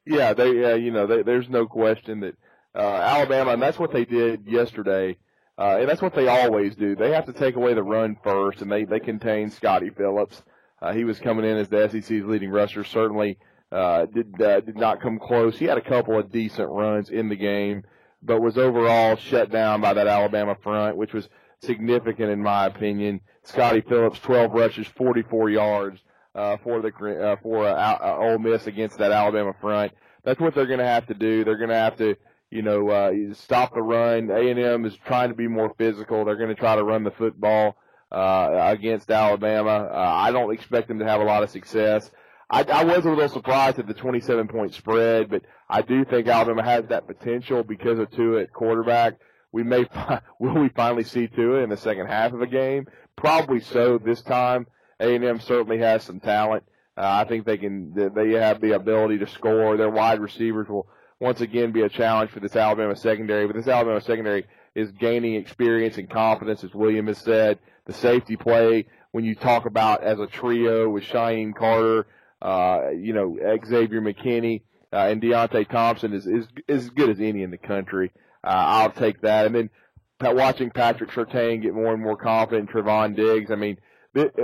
Yeah, they, yeah, you know, they, there's no question that uh, Alabama, and that's what they did yesterday, uh, and that's what they always do. They have to take away the run first, and they they contain Scotty Phillips. Uh, he was coming in as the SEC's leading rusher. Certainly uh, did uh, did not come close. He had a couple of decent runs in the game, but was overall shut down by that Alabama front, which was significant in my opinion. Scotty Phillips, 12 rushes, 44 yards uh, for the uh, for uh, uh, Ole Miss against that Alabama front. That's what they're going to have to do. They're going to have to, you know, uh, stop the run. A and M is trying to be more physical. They're going to try to run the football uh, against Alabama. Uh, I don't expect them to have a lot of success. I, I was a little surprised at the 27 point spread, but I do think Alabama has that potential because of Tua at quarterback. We may will we finally see Tua in the second half of a game? Probably so this time. A&M certainly has some talent. Uh, I think they can. They have the ability to score. Their wide receivers will once again be a challenge for this Alabama secondary. But this Alabama secondary is gaining experience and confidence, as William has said. The safety play, when you talk about as a trio with Shyheim Carter, uh, you know Xavier McKinney uh, and Deionte Thompson, is is as good as any in the country. Uh, I'll take that. And then watching Patrick Surtain get more and more confident, Trevon Diggs. I mean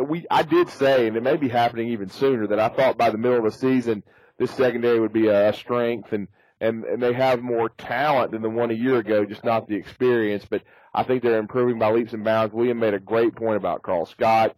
we I did say, and it may be happening even sooner, that I thought by the middle of the season this secondary would be a strength, and and and they have more talent than the one a year ago, just not the experience. But I think they're improving by leaps and bounds. William made a great point about Karl Scott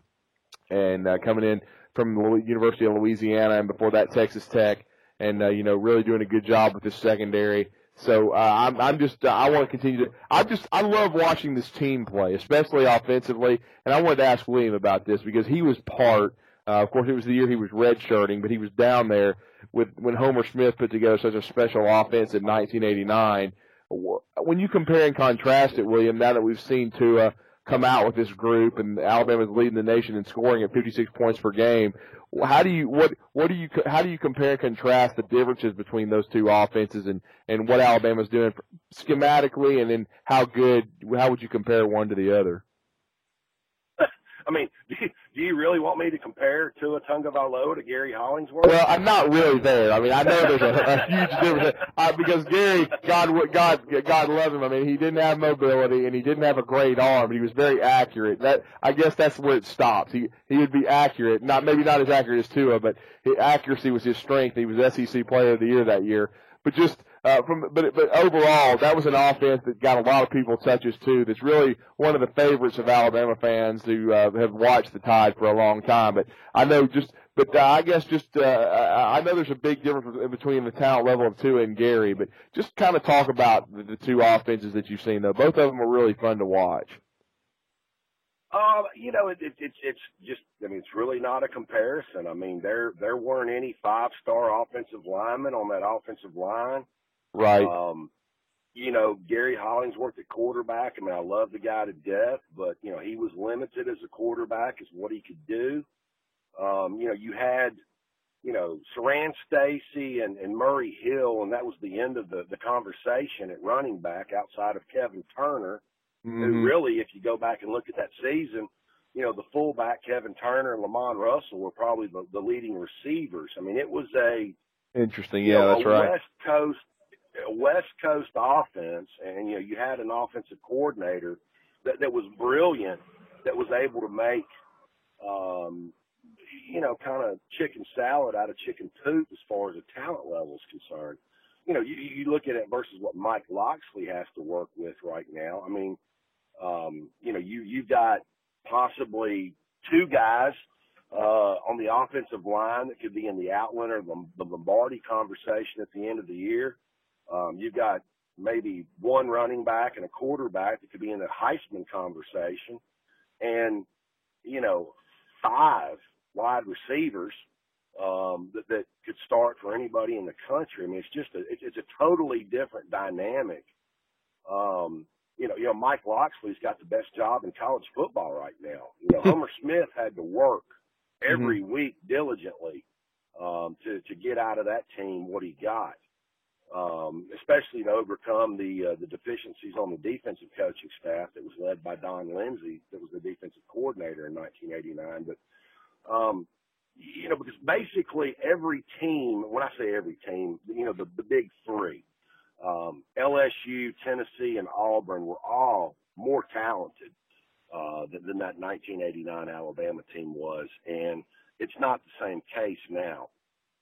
and uh, coming in from the University of Louisiana, and before that Texas Tech, and uh, you know really doing a good job with this secondary. So uh, I'm, I'm just uh, I want to continue to I just I love watching this team play, especially offensively. And I wanted to ask William about this because he was part. Uh, of course, it was the year he was redshirting, but he was down there with when Homer Smith put together such a special offense in 1989. When you compare and contrast it, William, now that we've seen Tua come out with this group and Alabama's leading the nation in scoring at 56 points per game, how do you what what do you how do you compare and contrast the differences between those two offenses and and what Alabama's doing schematically and then how good how would you compare one to the other? I mean, do you, do you really want me to compare Tua Tagovailoa to Gary Hollingsworth? Well, I'm not really there. I mean, I know there's a, a huge difference uh, because Gary, God, God, God love him. I mean, he didn't have mobility and he didn't have a great arm, but he was very accurate. That I guess that's where it stops. He he would be accurate, not maybe not as accurate as Tua, but his accuracy was his strength. He was SEC Player of the Year that year. But just uh, from but but overall, that was an offense that got a lot of people touches too. That's really one of the favorites of Alabama fans who uh, have watched the Tide for a long time. But I know just but uh, I guess just uh, I know there's a big difference between the talent level of Tua and Gary. But just kind of talk about the, the two offenses that you've seen though. Both of them are really fun to watch. Um, you know, it, it, it's it's just I mean, it's really not a comparison. I mean, there there weren't any five star offensive linemen on that offensive line Right. Um, you know, Gary Hollingsworth at quarterback. I mean, I love the guy to death, but you know, he was limited as a quarterback as what he could do. Um, you know, you had, you know, Siran Stacy and, and Murray Hill, and that was the end of the, the conversation at running back outside of Kevin Turner, mm-hmm. who really, if you go back and look at that season, you know, the fullback Kevin Turner and Lamonde Russell were probably the, the leading receivers. I mean, it was a interesting, yeah, know, that's right. West Coast, West Coast offense, and you know, you had an offensive coordinator that that was brilliant, that was able to make, um, you know, kind of chicken salad out of chicken poop as far as the talent level is concerned. You know, you, you look at it versus what Mike Locksley has to work with right now. I mean, um, you know, you you've got possibly two guys uh, on the offensive line that could be in the Outland or the Lombardi conversation at the end of the year. Um, you've got maybe one running back and a quarterback that could be in the Heisman conversation, and you know, five wide receivers um, that, that could start for anybody in the country. I mean, it's just a it's, it's a totally different dynamic. Um, you know, you know, Mike Locksley's got the best job in college football right now. You know, Homer Smith had to work every mm-hmm. week diligently um, to to get out of that team what he got, um, especially to overcome the uh, the deficiencies on the defensive coaching staff that was led by Don Lindsey, that was the defensive coordinator in 1989. But um, you know, because basically every team, when I say every team, you know, the the big three um, LSU, Tennessee, and Auburn were all more talented uh, than, than that 1989 Alabama team was, and it's not the same case now.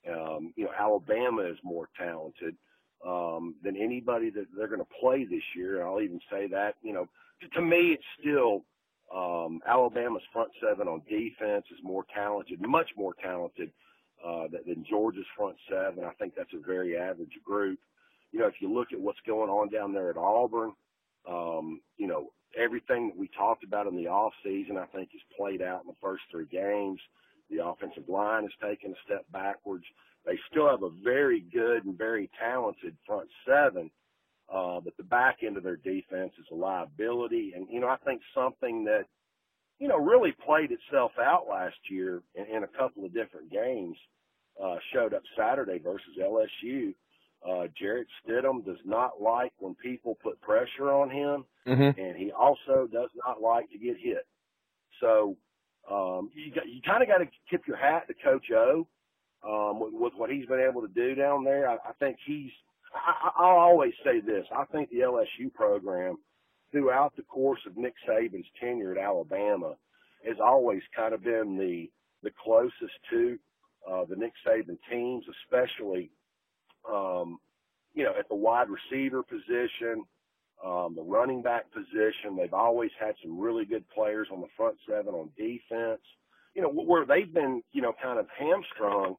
Um, you know, Alabama is more talented um, than anybody that they're going to play this year. And I'll even say that, you know, to, to me, it's still um, Alabama's front seven on defense is more talented, much more talented uh, than, Georgia's front seven. I think that's a very average group you know, if you look at what's going on down there at Auburn, um, you know, everything that we talked about in the off season, I think, has played out in the first three games. The offensive line has taken a step backwards. They still have a very good and very talented front seven, uh, but the back end of their defense is a liability. And, you know, I think something that, you know, really played itself out last year in, in a couple of different games, uh, showed up Saturday versus LSU uh, Jarrett Stidham does not like when people put pressure on him, mm-hmm. and he also does not like to get hit. So um, you got, you kind of got to tip your hat to Coach O um, with, with what he's been able to do down there. I, I think he's. I, I'll always say this. I think the LSU program, throughout the course of Nick Saban's tenure at Alabama, has always kind of been the the closest to uh, the Nick Saban teams, especially um, you know, at the wide receiver position, um, the running back position. They've always had some really good players on the front seven on defense. You know, where they've been, you know, kind of hamstrung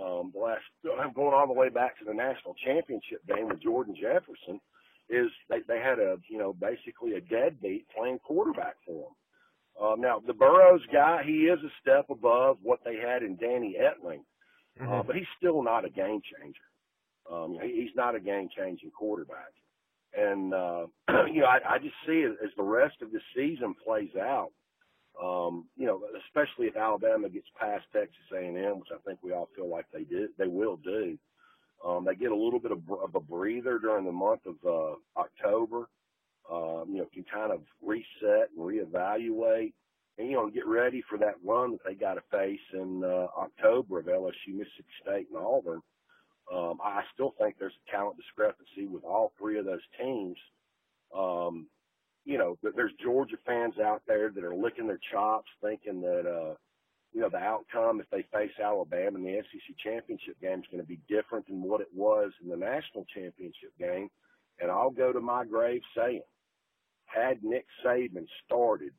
um, the last I'm going all the way back to the national championship game with Jordan Jefferson is they, they had a, you know, basically a deadbeat playing quarterback for them. Um, now the Burrows guy, he is a step above what they had in Danny Etling, mm-hmm. uh, but he's still not a game changer. Um, he's not a game changing quarterback. And, uh, you know, I, I just see it as the rest of the season plays out. Um, you know, especially if Alabama gets past Texas A&M, which I think we all feel like they did, they will do. Um, they get a little bit of, of a breather during the month of uh, October. Um, you know, can kind of reset and reevaluate, and you know, get ready for that run that they got to face in uh, October of LSU, Mississippi State, and Auburn. Um, I still think there's a talent discrepancy with all three of those teams. Um, you know, there's Georgia fans out there that are licking their chops, thinking that, uh, you know, the outcome if they face Alabama in the SEC championship game is going to be different than what it was in the national championship game. And I'll go to my grave saying, had Nick Saban started,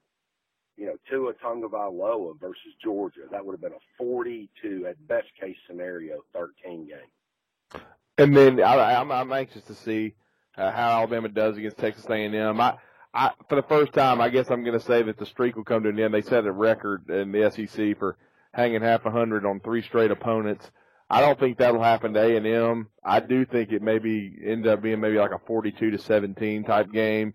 you know, Tua Tagovailoa versus Georgia, that would have been a 40 to, at best case scenario, 13 game. And then I, I'm, I'm anxious to see uh, how Alabama does against Texas A&M. I, I, for the first time, I guess I'm going to say that the streak will come to an end. They set a record in the SEC for hanging half a hundred on three straight opponents. I don't think that'll happen to A and M. I do think it maybe end up being maybe like a 42 to 17 type game.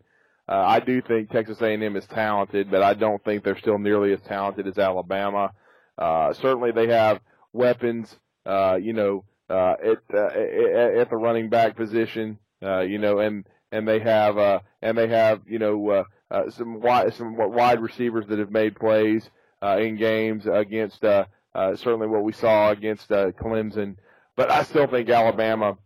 Uh, I do think Texas A&M is talented, but I don't think they're still nearly as talented as Alabama. Uh, certainly they have weapons, uh, you know, uh, at, uh, at the running back position, uh, you know, and and they have uh, and they have you know uh, uh, some wide some wide receivers that have made plays uh, in games against uh, uh, certainly what we saw against uh, Clemson. But I still think Alabama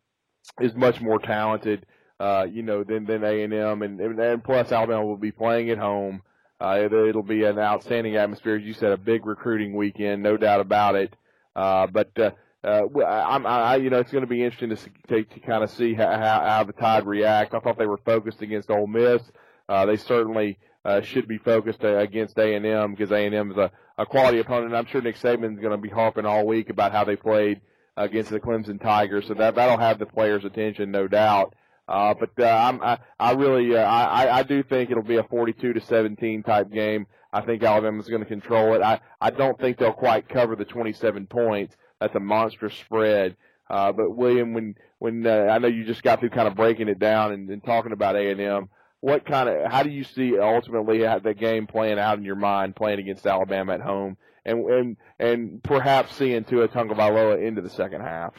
is much more talented, uh, you know, than than A and M, and and plus Alabama will be playing at home. Uh, it, it'll be an outstanding atmosphere, as you said, a big recruiting weekend, no doubt about it. Uh, but uh, uh, I'm, I, you know, it's going to be interesting to, to, to kind of see how, how, how the Tide react. I thought they were focused against Ole Miss. Uh, they certainly uh, should be focused uh, against A and M because A and M is a, a quality opponent. I'm sure Nick Saban is going to be harping all week about how they played against the Clemson Tigers, so that that'll have the players' attention, no doubt. Uh, but uh, I'm, I, I really, uh, I, I do think it'll be a 42 to 17 type game. I think Alabama's going to control it. I, I don't think they'll quite cover the 27 points. That's a monstrous spread. Uh, but William, when when uh, I know you just got through kind of breaking it down and, and talking about A and M, what kind of how do you see ultimately the game playing out in your mind playing against Alabama at home and and and perhaps seeing Tua Tagovailoa into the second half?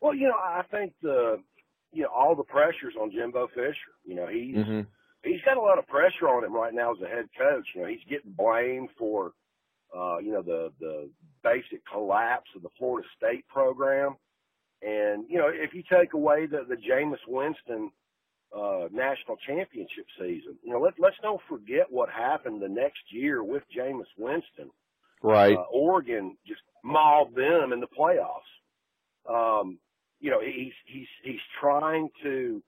Well, you know, I think the you know all the pressures on Jimbo Fisher. You know, he's mm-hmm. he's got a lot of pressure on him right now as a head coach. You know, he's getting blamed for uh, you know the the basic collapse of the Florida State program. And you know, if you take away the the Jameis Winston uh, national championship season, you know, let let's don't forget what happened the next year with Jameis Winston. Right. Uh, Oregon just mauled them in the playoffs. Um, you know, he's he's he's trying to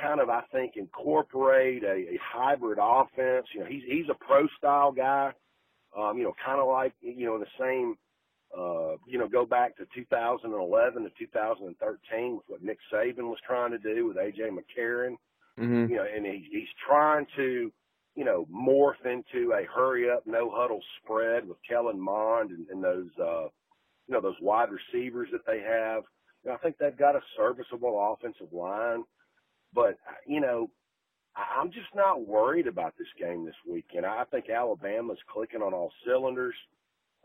kind of I think incorporate a, a hybrid offense. You know, he's he's a pro style guy. Um, you know, kind of like you know the same. Uh, you know, go back to 2011 to 2013 with what Nick Saban was trying to do with AJ McCarron. Mm-hmm. You know, and he, he's trying to, you know, morph into a hurry up, no huddle spread with Kellen Mond and, and those, uh, you know, those wide receivers that they have. You know, I think they've got a serviceable offensive line, but you know, I'm just not worried about this game this weekend. I think Alabama's clicking on all cylinders.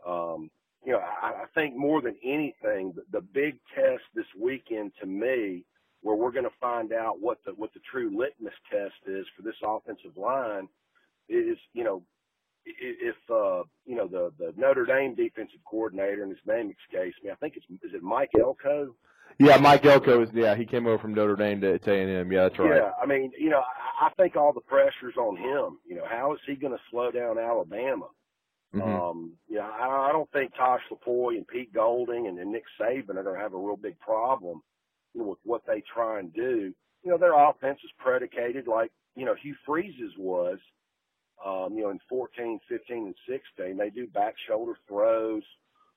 Um, you know, I, I think more than anything, the, the big test this weekend to me, where we're going to find out what the what the true litmus test is for this offensive line, is you know if uh, you know the the Notre Dame defensive coordinator and his name escapes me, I think it's is it Mike Elko. Yeah, Mike Elko is yeah he came over from Notre Dame to, to A&M. Yeah, that's right. Yeah, I mean you know I, think all the pressure's on him. You know how is he going to slow down Alabama? Mm-hmm. Um, you know I, I don't think Tosh Lupoi and Pete Golding and, and Nick Saban are going to have a real big problem you know, with what they try and do. You know their offense is predicated like you know Hugh Freeze's was um, you know, in 14, 15, and 16, they do back shoulder throws.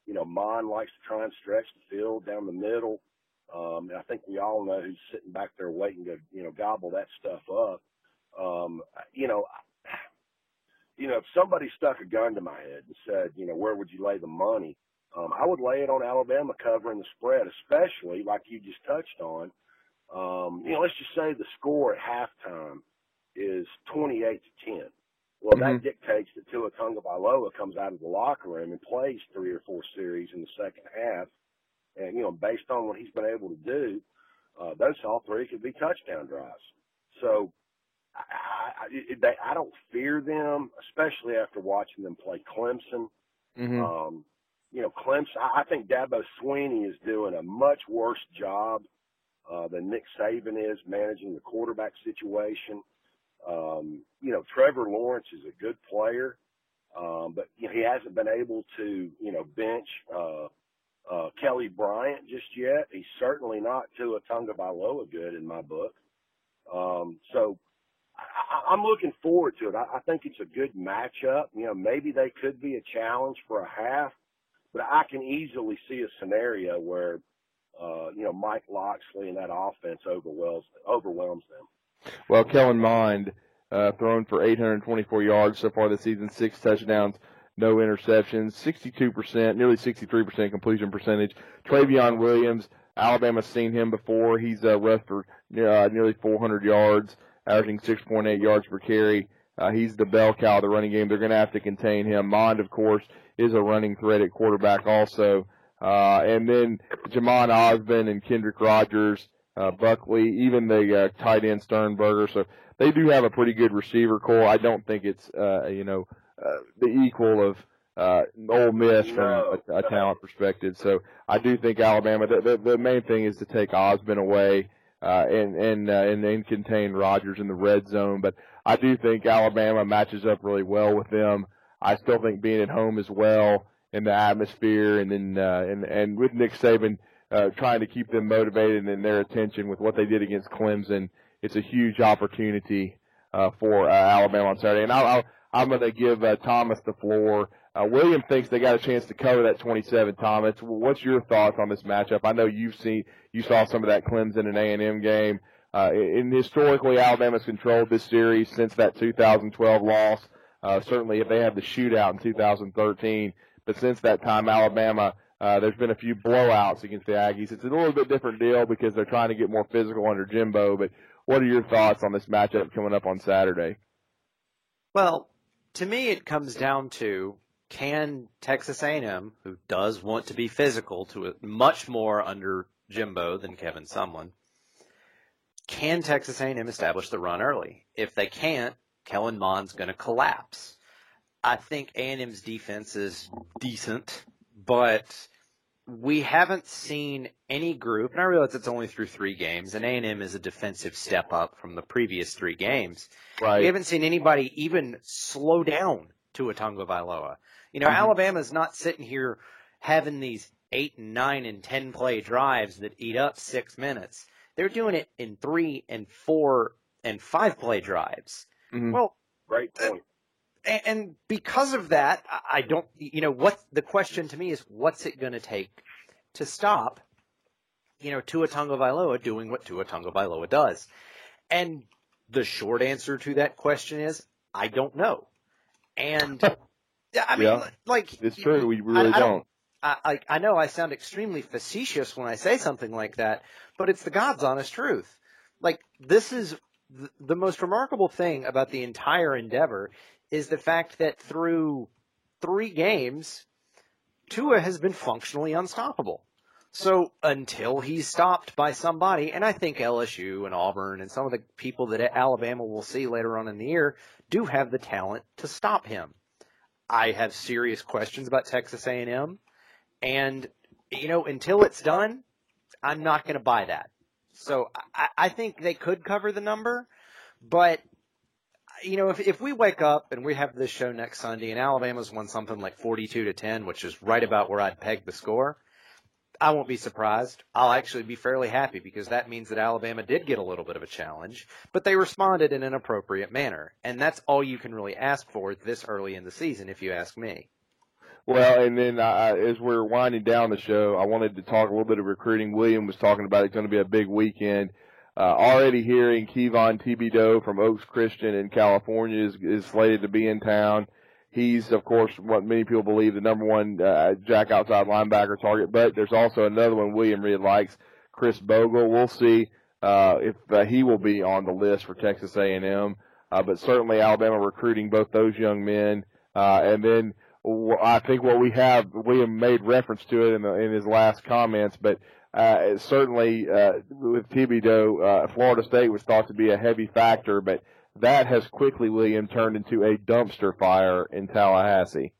You know, Mond likes to try and stretch the field down the middle. Um, I think we all know who's sitting back there waiting to, you know, gobble that stuff up. Um, you know, you know, if somebody stuck a gun to my head and said, you know, where would you lay the money? Um, I would lay it on Alabama covering the spread, especially like you just touched on. Um, you know, let's just say the score at halftime is 28 to 10. Well, mm-hmm. that dictates that Tua Tagovailoa comes out of the locker room and plays three or four series in the second half. And, you know, based on what he's been able to do, uh, those all three could be touchdown drives. So I, I, they, I don't fear them, especially after watching them play Clemson. Mm-hmm. Um, you know, Clemson, I, I think Dabo Swinney is doing a much worse job uh, than Nick Saban is managing the quarterback situation. Um, you know, Trevor Lawrence is a good player, um, but you know, he hasn't been able to, you know, bench uh, uh, Kelly Bryant just yet. He's certainly not Tua Tagovailoa good in my book. Um, so I, I'm looking forward to it. I, I think it's a good matchup. You know, maybe they could be a challenge for a half, but I can easily see a scenario where, uh, you know, Mike Locksley and that offense overwhelms overwhelms them. Well, Kellen Mond, uh, thrown for 824 yards so far this season, six touchdowns. No interceptions, 62%, nearly 63% completion percentage. Trayveon Williams, Alabama's seen him before. He's uh, rushed for uh, nearly 400 yards, averaging 6.8 yards per carry. Uh, he's the bell cow of the running game. They're going to have to contain him. Mond, of course, is a running threat at quarterback also. Uh, and then Jhamon Ausbon and Kendrick Rogers, uh, Buckley, even the uh, tight end Sternberger. So they do have a pretty good receiver corps. I don't think it's, uh, you know, uh, the equal of uh, Ole Miss from a, a talent perspective. So I do think Alabama. The, the, the main thing is to take Ausbon away uh, and and uh, and then contain Rogers in the red zone. But I do think Alabama matches up really well with them. I still think being at home as well in the atmosphere, and then uh, and and with Nick Saban uh, trying to keep them motivated and their attention with what they did against Clemson, it's a huge opportunity uh, for uh, Alabama on Saturday. And I'll, I'll I'm going to give uh, Thomas the floor. Uh, William thinks they got a chance to cover that 27. Thomas, what's your thoughts on this matchup? I know you've seen, you saw some of that Clemson and A&M game. Uh, and historically, Alabama's controlled this series since that 2012 loss. Uh, certainly, if they had the shootout in 2013, but since that time, Alabama, uh, there's been a few blowouts against the Aggies. It's a little bit different deal because they're trying to get more physical under Jimbo. But what are your thoughts on this matchup coming up on Saturday? Well, to me, it comes down to can Texas A&M, who does want to be physical to it much more under Jimbo than Kevin Sumlin, can Texas A&M establish the run early? If they can't, Kellen Mond's going to collapse. I think A&M's defense is decent, but we haven't seen any group, and I realize it's only through three games, and A&M is a defensive step up from the previous three games. Right. We haven't seen anybody even slow down to a Tonga Tagovailoa. You know, mm-hmm. Alabama's not sitting here having these eight and nine and ten play drives that eat up six minutes. They're doing it in three and four and five play drives. Mm-hmm. Well, right point. And because of that, I don't, you know, what the question to me is, what's it going to take to stop, you know, Tua Tagovailoa doing what Tua Tagovailoa does? And the short answer to that question is, I don't know. And I mean, yeah, like it's true. We really I, I don't. don't. I, I know I sound extremely facetious when I say something like that, but it's the God's honest truth. Like this is the most remarkable thing about the entire endeavor is the fact that through three games, Tua has been functionally unstoppable. So until he's stopped by somebody, and I think LSU and Auburn and some of the people that Alabama will see later on in the year do have the talent to stop him. I have serious questions about Texas A&M, and you know until it's done, I'm not going to buy that. So I, I think they could cover the number, but you know, if if we wake up and we have this show next Sunday and Alabama's won something like 42 to 10, which is right about where I'd peg the score, I won't be surprised. I'll actually be fairly happy because that means that Alabama did get a little bit of a challenge, but they responded in an appropriate manner. And that's all you can really ask for this early in the season, if you ask me. Well, and then uh, as we're winding down the show, I wanted to talk a little bit of recruiting. William was talking about it's going to be a big weekend. Uh, already hearing Kayvon Thibodeaux from Oaks Christian in California is, is slated to be in town. He's, of course, what many people believe the number one uh, jack outside linebacker target. But there's also another one William really likes, Chris Bogle. We'll see uh, if uh, he will be on the list for Texas A&M. Uh, but certainly Alabama recruiting both those young men. Uh, and then I think what we have, William made reference to it in, the, in his last comments, but uh, certainly uh, with Thibodeaux, uh, Florida State was thought to be a heavy factor, but that has quickly, William, turned into a dumpster fire in Tallahassee.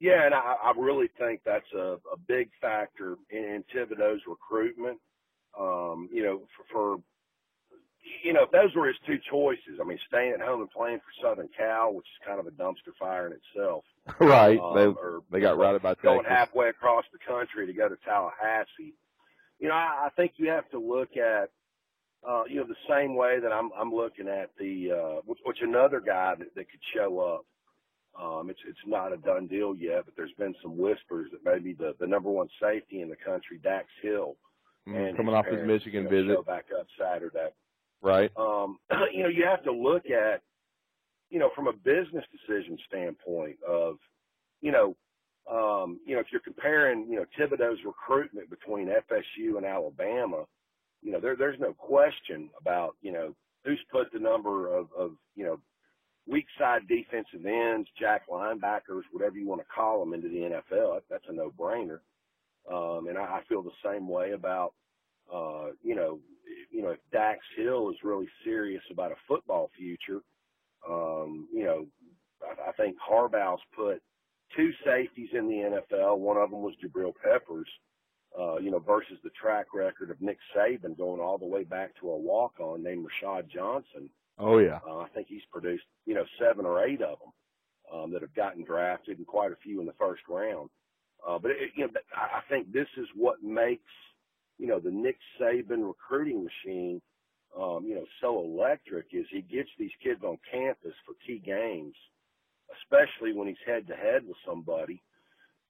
Yeah, and I, I really think that's a, a big factor in Thibodeaux's recruitment. Um, you know, for, for you know, if those were his two choices, I mean, staying at home and playing for Southern Cal, which is kind of a dumpster fire in itself. right. Um, they or, they got routed by going Texas. halfway across the country to go to Tallahassee. You know, I, I think you have to look at uh, you know, the same way that I'm I'm looking at the uh, which, which another guy that, that could show up. Um, it's it's not a done deal yet, but there's been some whispers that maybe the the number one safety in the country, Dax Hill, Mm, and coming his off his Michigan visit. show back up Saturday. Right. Um, you know, you have to look at you know, from a business decision standpoint of, you know, um, you know, if you're comparing, you know, Thibodeaux's recruitment between FSU and Alabama, you know, there, there's no question about, you know, who's put the number of, of, you know, weak side defensive ends, jack linebackers, whatever you want to call them into the NFL. That's a no brainer. Um, and I, I feel the same way about, uh, you know, you know, if Dax Hill is really serious about a football future, um, you know, I, I think Harbaugh's put two safeties in the NFL. One of them was Jabril Peppers, uh, you know, versus the track record of Nick Saban going all the way back to a walk-on named Rashad Johnson. Oh yeah. Uh, I think he's produced, you know, seven or eight of them um, that have gotten drafted, and quite a few in the first round. Uh, but it, you know, I think this is what makes, you know, the Nick Saban recruiting machine, um, you know, so electric. Is he gets these kids on campus for key games, especially when he's head to head with somebody.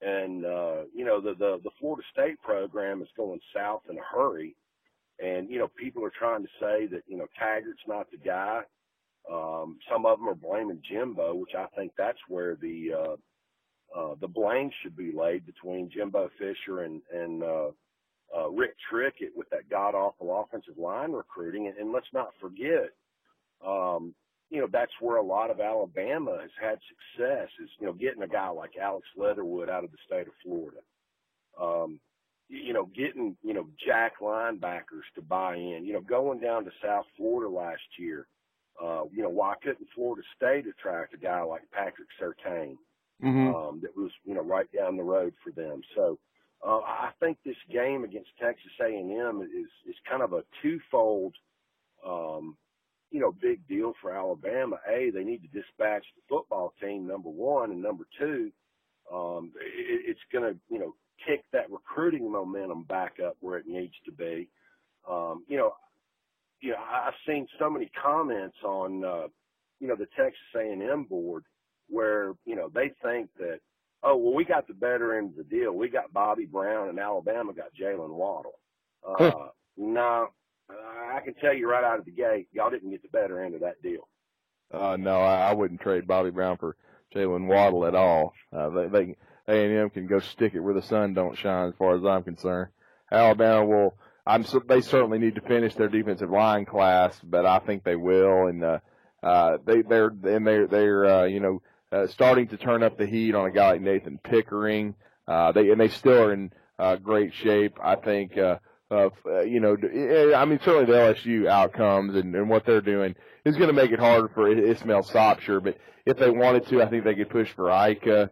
And uh, you know, the, the the Florida State program is going south in a hurry and, you know, people are trying to say that, you know, Taggart's not the guy. Um, some of them are blaming Jimbo, which I think that's where the, uh, uh, the blame should be laid between Jimbo Fisher and, and, uh, uh, Rick Trickett with that god awful offensive line recruiting. And, and let's not forget, um, you know, that's where a lot of Alabama has had success is, you know, getting a guy like Alex Leatherwood out of the state of Florida. Um, you know, getting, you know, jack linebackers to buy in, you know, going down to South Florida last year, uh, you know, why couldn't Florida State attract a guy like Patrick Surtain, mm-hmm. um, that was, you know, right down the road for them. So, uh, I think this game against Texas A&M is, is kind of a twofold, um, you know, big deal for Alabama. A, they need to dispatch the football team, number one, and number two, um, it, it's going to, you know, kick that recruiting momentum back up where it needs to be. Um, you know, you know, I've seen so many comments on, uh, you know, the Texas A&M board where, you know, they think that, oh, well, we got the better end of the deal. We got Bobby Brown and Alabama got Jaylen Waddle. Uh, no, I can tell you right out of the gate, y'all didn't get the better end of that deal. Uh, no, I, I wouldn't trade Bobby Brown for Jaylen Waddle at all. Uh, they, they, a&M can go stick it where the sun don't shine, as far as I'm concerned. Alabama will. I'm. They certainly need to finish their defensive line class, but I think they will. And uh, uh, they they're and they're they're uh, you know uh, starting to turn up the heat on a guy like Nathan Pickering. Uh, they and they still are in uh, great shape. I think. Uh, uh, you know, I mean, certainly the LSU outcomes and, and what they're doing is going to make it harder for Ismail Sopsher. But if they wanted to, I think they could push for Ika.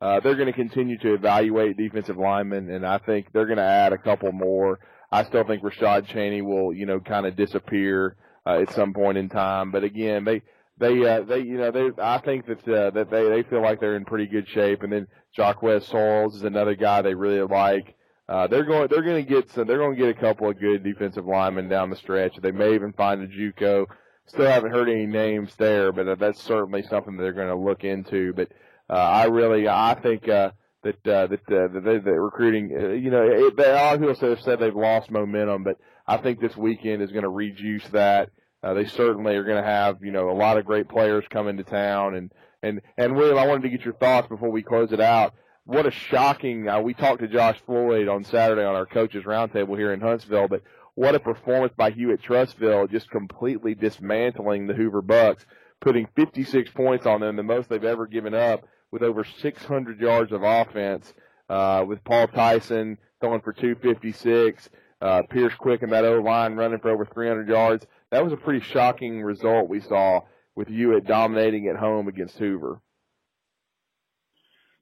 Uh, they're going to continue to evaluate defensive linemen, and I think they're going to add a couple more. I still think Rashad Cheney will, you know, kind of disappear uh, at some point in time. But again, they they uh, they you know they I think that uh, that they they feel like they're in pretty good shape. And then Jacquez Sorrells is another guy they really like. Uh, they're going they're going to get some they're going to get a couple of good defensive linemen down the stretch. They may even find a JUCO. Still haven't heard any names there, but that's certainly something they're going to look into. But uh, I really, I think, uh, that, uh, that, uh, that, that recruiting, uh, you know, it, they, a lot of people have said they've lost momentum, but I think this weekend is going to reduce that. Uh, they certainly are going to have, you know, a lot of great players coming to town. And, and, and William, I wanted to get your thoughts before we close it out. What a shocking, uh, we talked to Josh Floyd on Saturday on our coaches roundtable here in Huntsville, but what a performance by Hewitt-Trussville, just completely dismantling the Hoover Bucks, putting 56 points on them, the most they've ever given up with over 600 yards of offense, uh, with Paul Tyson throwing for 256, uh, Pierce Quick and that O line running for over 300 yards. That was a pretty shocking result we saw with Hewitt dominating at home against Hoover.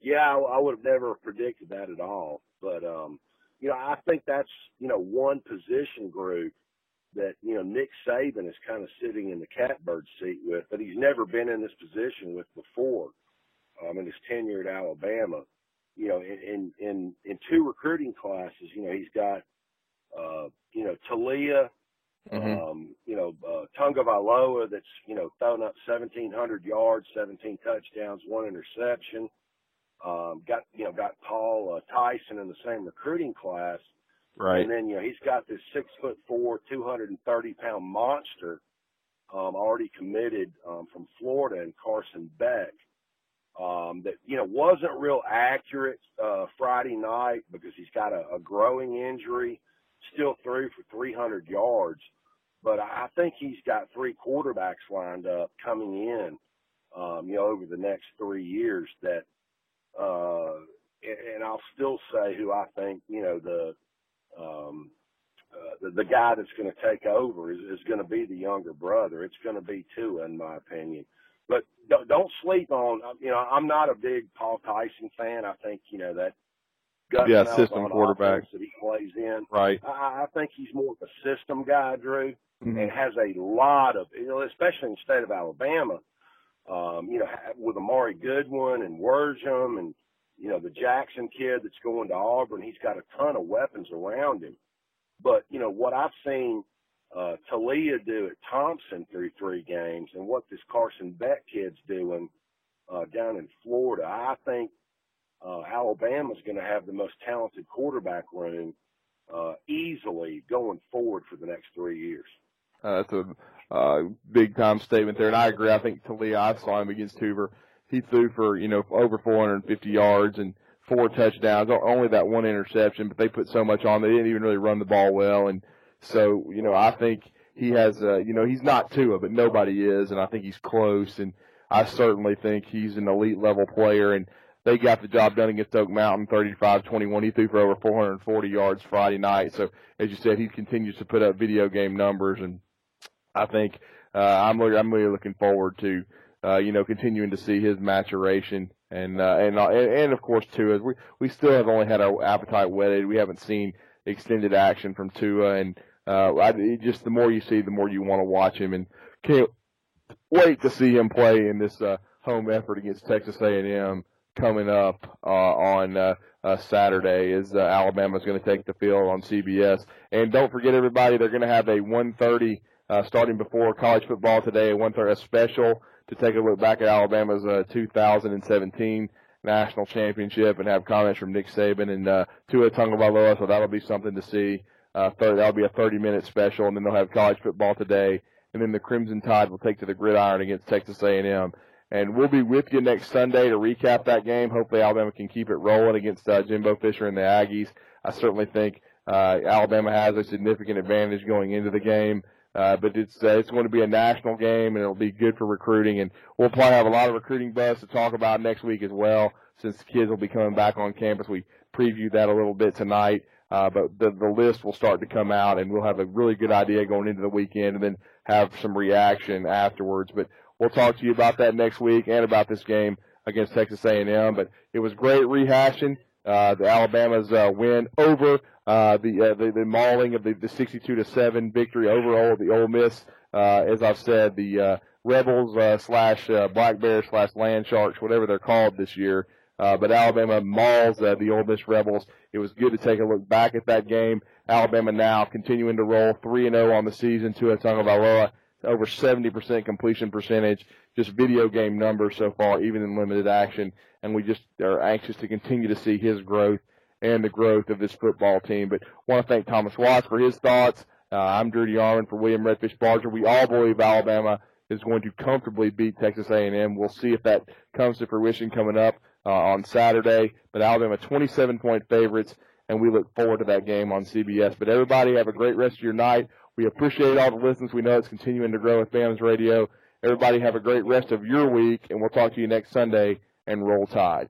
Yeah, I, would have never predicted that at all. But, um, you know, I think that's, you know, one position group that, you know, Nick Saban is kind of sitting in the catbird seat with, but he's never been in this position with before um, in his tenure at Alabama. You know, in, in, in two recruiting classes, you know, he's got, uh, you know, Taulia, mm-hmm. um, you know, uh, Tagovailoa that's, you know, thrown up 1,700 yards, 17 touchdowns, one interception. Um, got, you know, got Paul uh, Tyson in the same recruiting class. Right. And then, you know, he's got this six foot four, 230 pound monster um, already committed um, from Florida and Carson Beck. Um, that you know wasn't real accurate uh, Friday night because he's got a, a growing injury. Still threw for 300 yards, but I think he's got three quarterbacks lined up coming in. Um, you know, over the next three years that, uh, and I'll still say who I think you know the um, uh, the, the guy that's going to take over is, is going to be the younger brother. It's going to be Tua, in my opinion. But don't, don't sleep on. You know, I'm not a big Paul Tyson fan. I think you know that. Yeah, system quarterback that he plays in. Right. I, I think he's more of a system guy, Drew, mm-hmm. and has a lot of, you know, especially in the state of Alabama. Um, you know, with Amari Goodwin and Worsham and you know the Jackson kid that's going to Auburn, he's got a ton of weapons around him. But, you know, what I've seen uh, Taulia do at Thompson through three games and what this Carson Beck kid's doing uh, down in Florida, I think uh, Alabama's going to have the most talented quarterback room uh, easily going forward for the next three years. Uh, that's a uh, big time statement there, and I agree. I think Taulia, I saw him against Hoover. He threw for you know over 450 yards and four touchdowns, only that one interception, but they put so much on. They didn't even really run the ball well, and so you know I think he has, uh, you know, he's not Tua, but nobody is, and I think he's close, and I certainly think he's an elite level player, and they got the job done against Oak Mountain, 35-21. He threw for over 440 yards Friday night. So as you said, he continues to put up video game numbers, and I think uh, I'm I'm really looking forward to uh, you know continuing to see his maturation and uh, and, uh, and and of course Tua. We we still have only had our appetite whetted. We haven't seen extended action from Tua, and uh, I, just the more you see, the more you want to watch him, and can't wait to see him play in this uh, home effort against Texas A&M coming up uh, on uh, uh, Saturday. Is uh, Alabama's going to take the field on CBS, and don't forget everybody, they're going to have a 1:30 uh, starting before college football today, a 1:30 a special to take a look back at Alabama's uh, 2017 national championship and have comments from Nick Saban and uh, Tua Tagovailoa. So that'll be something to see. Uh, 30, that'll be a 30-minute special, and then they'll have college football today, and then the Crimson Tide will take to the gridiron against Texas A&M. And we'll be with you next Sunday to recap that game. Hopefully, Alabama can keep it rolling against uh, Jimbo Fisher and the Aggies. I certainly think uh, Alabama has a significant advantage going into the game. Uh, but it's uh, it's going to be a national game, and it'll be good for recruiting. And we'll probably have a lot of recruiting buzz to talk about next week as well, since the kids will be coming back on campus. We previewed that a little bit tonight, uh, but the the list will start to come out, and we'll have a really good idea going into the weekend, and then have some reaction afterwards. But we'll talk to you about that next week and about this game against Texas A&M. But it was great rehashing uh, the Alabama's uh, win over uh, the, uh, the the mauling of the, the 62 to seven victory over all the Ole Miss. Uh, as I've said, the uh, Rebels slash Black Bears slash Land Sharks, whatever they're called this year. But Alabama mauls the Ole Miss Rebels. It was good to take a look back at that game. Alabama now continuing to roll 3 and 0 on the season. to Tua Tagovailoa over 70% completion percentage. Just video game numbers so far, even in limited action. And we just are anxious to continue to see his growth and the growth of this football team. But want to thank Thomas Watts for his thoughts. Uh, I'm Drew DeArmond for William Redfish Barger. We all believe Alabama is going to comfortably beat Texas A&M. We'll see if that comes to fruition coming up uh, on Saturday. But Alabama 27 point favorites, and we look forward to that game on CBS. But everybody have a great rest of your night. We appreciate all the listens. We know it's continuing to grow with BAMS Radio. Everybody have a great rest of your week, and we'll talk to you next Sunday and roll tide.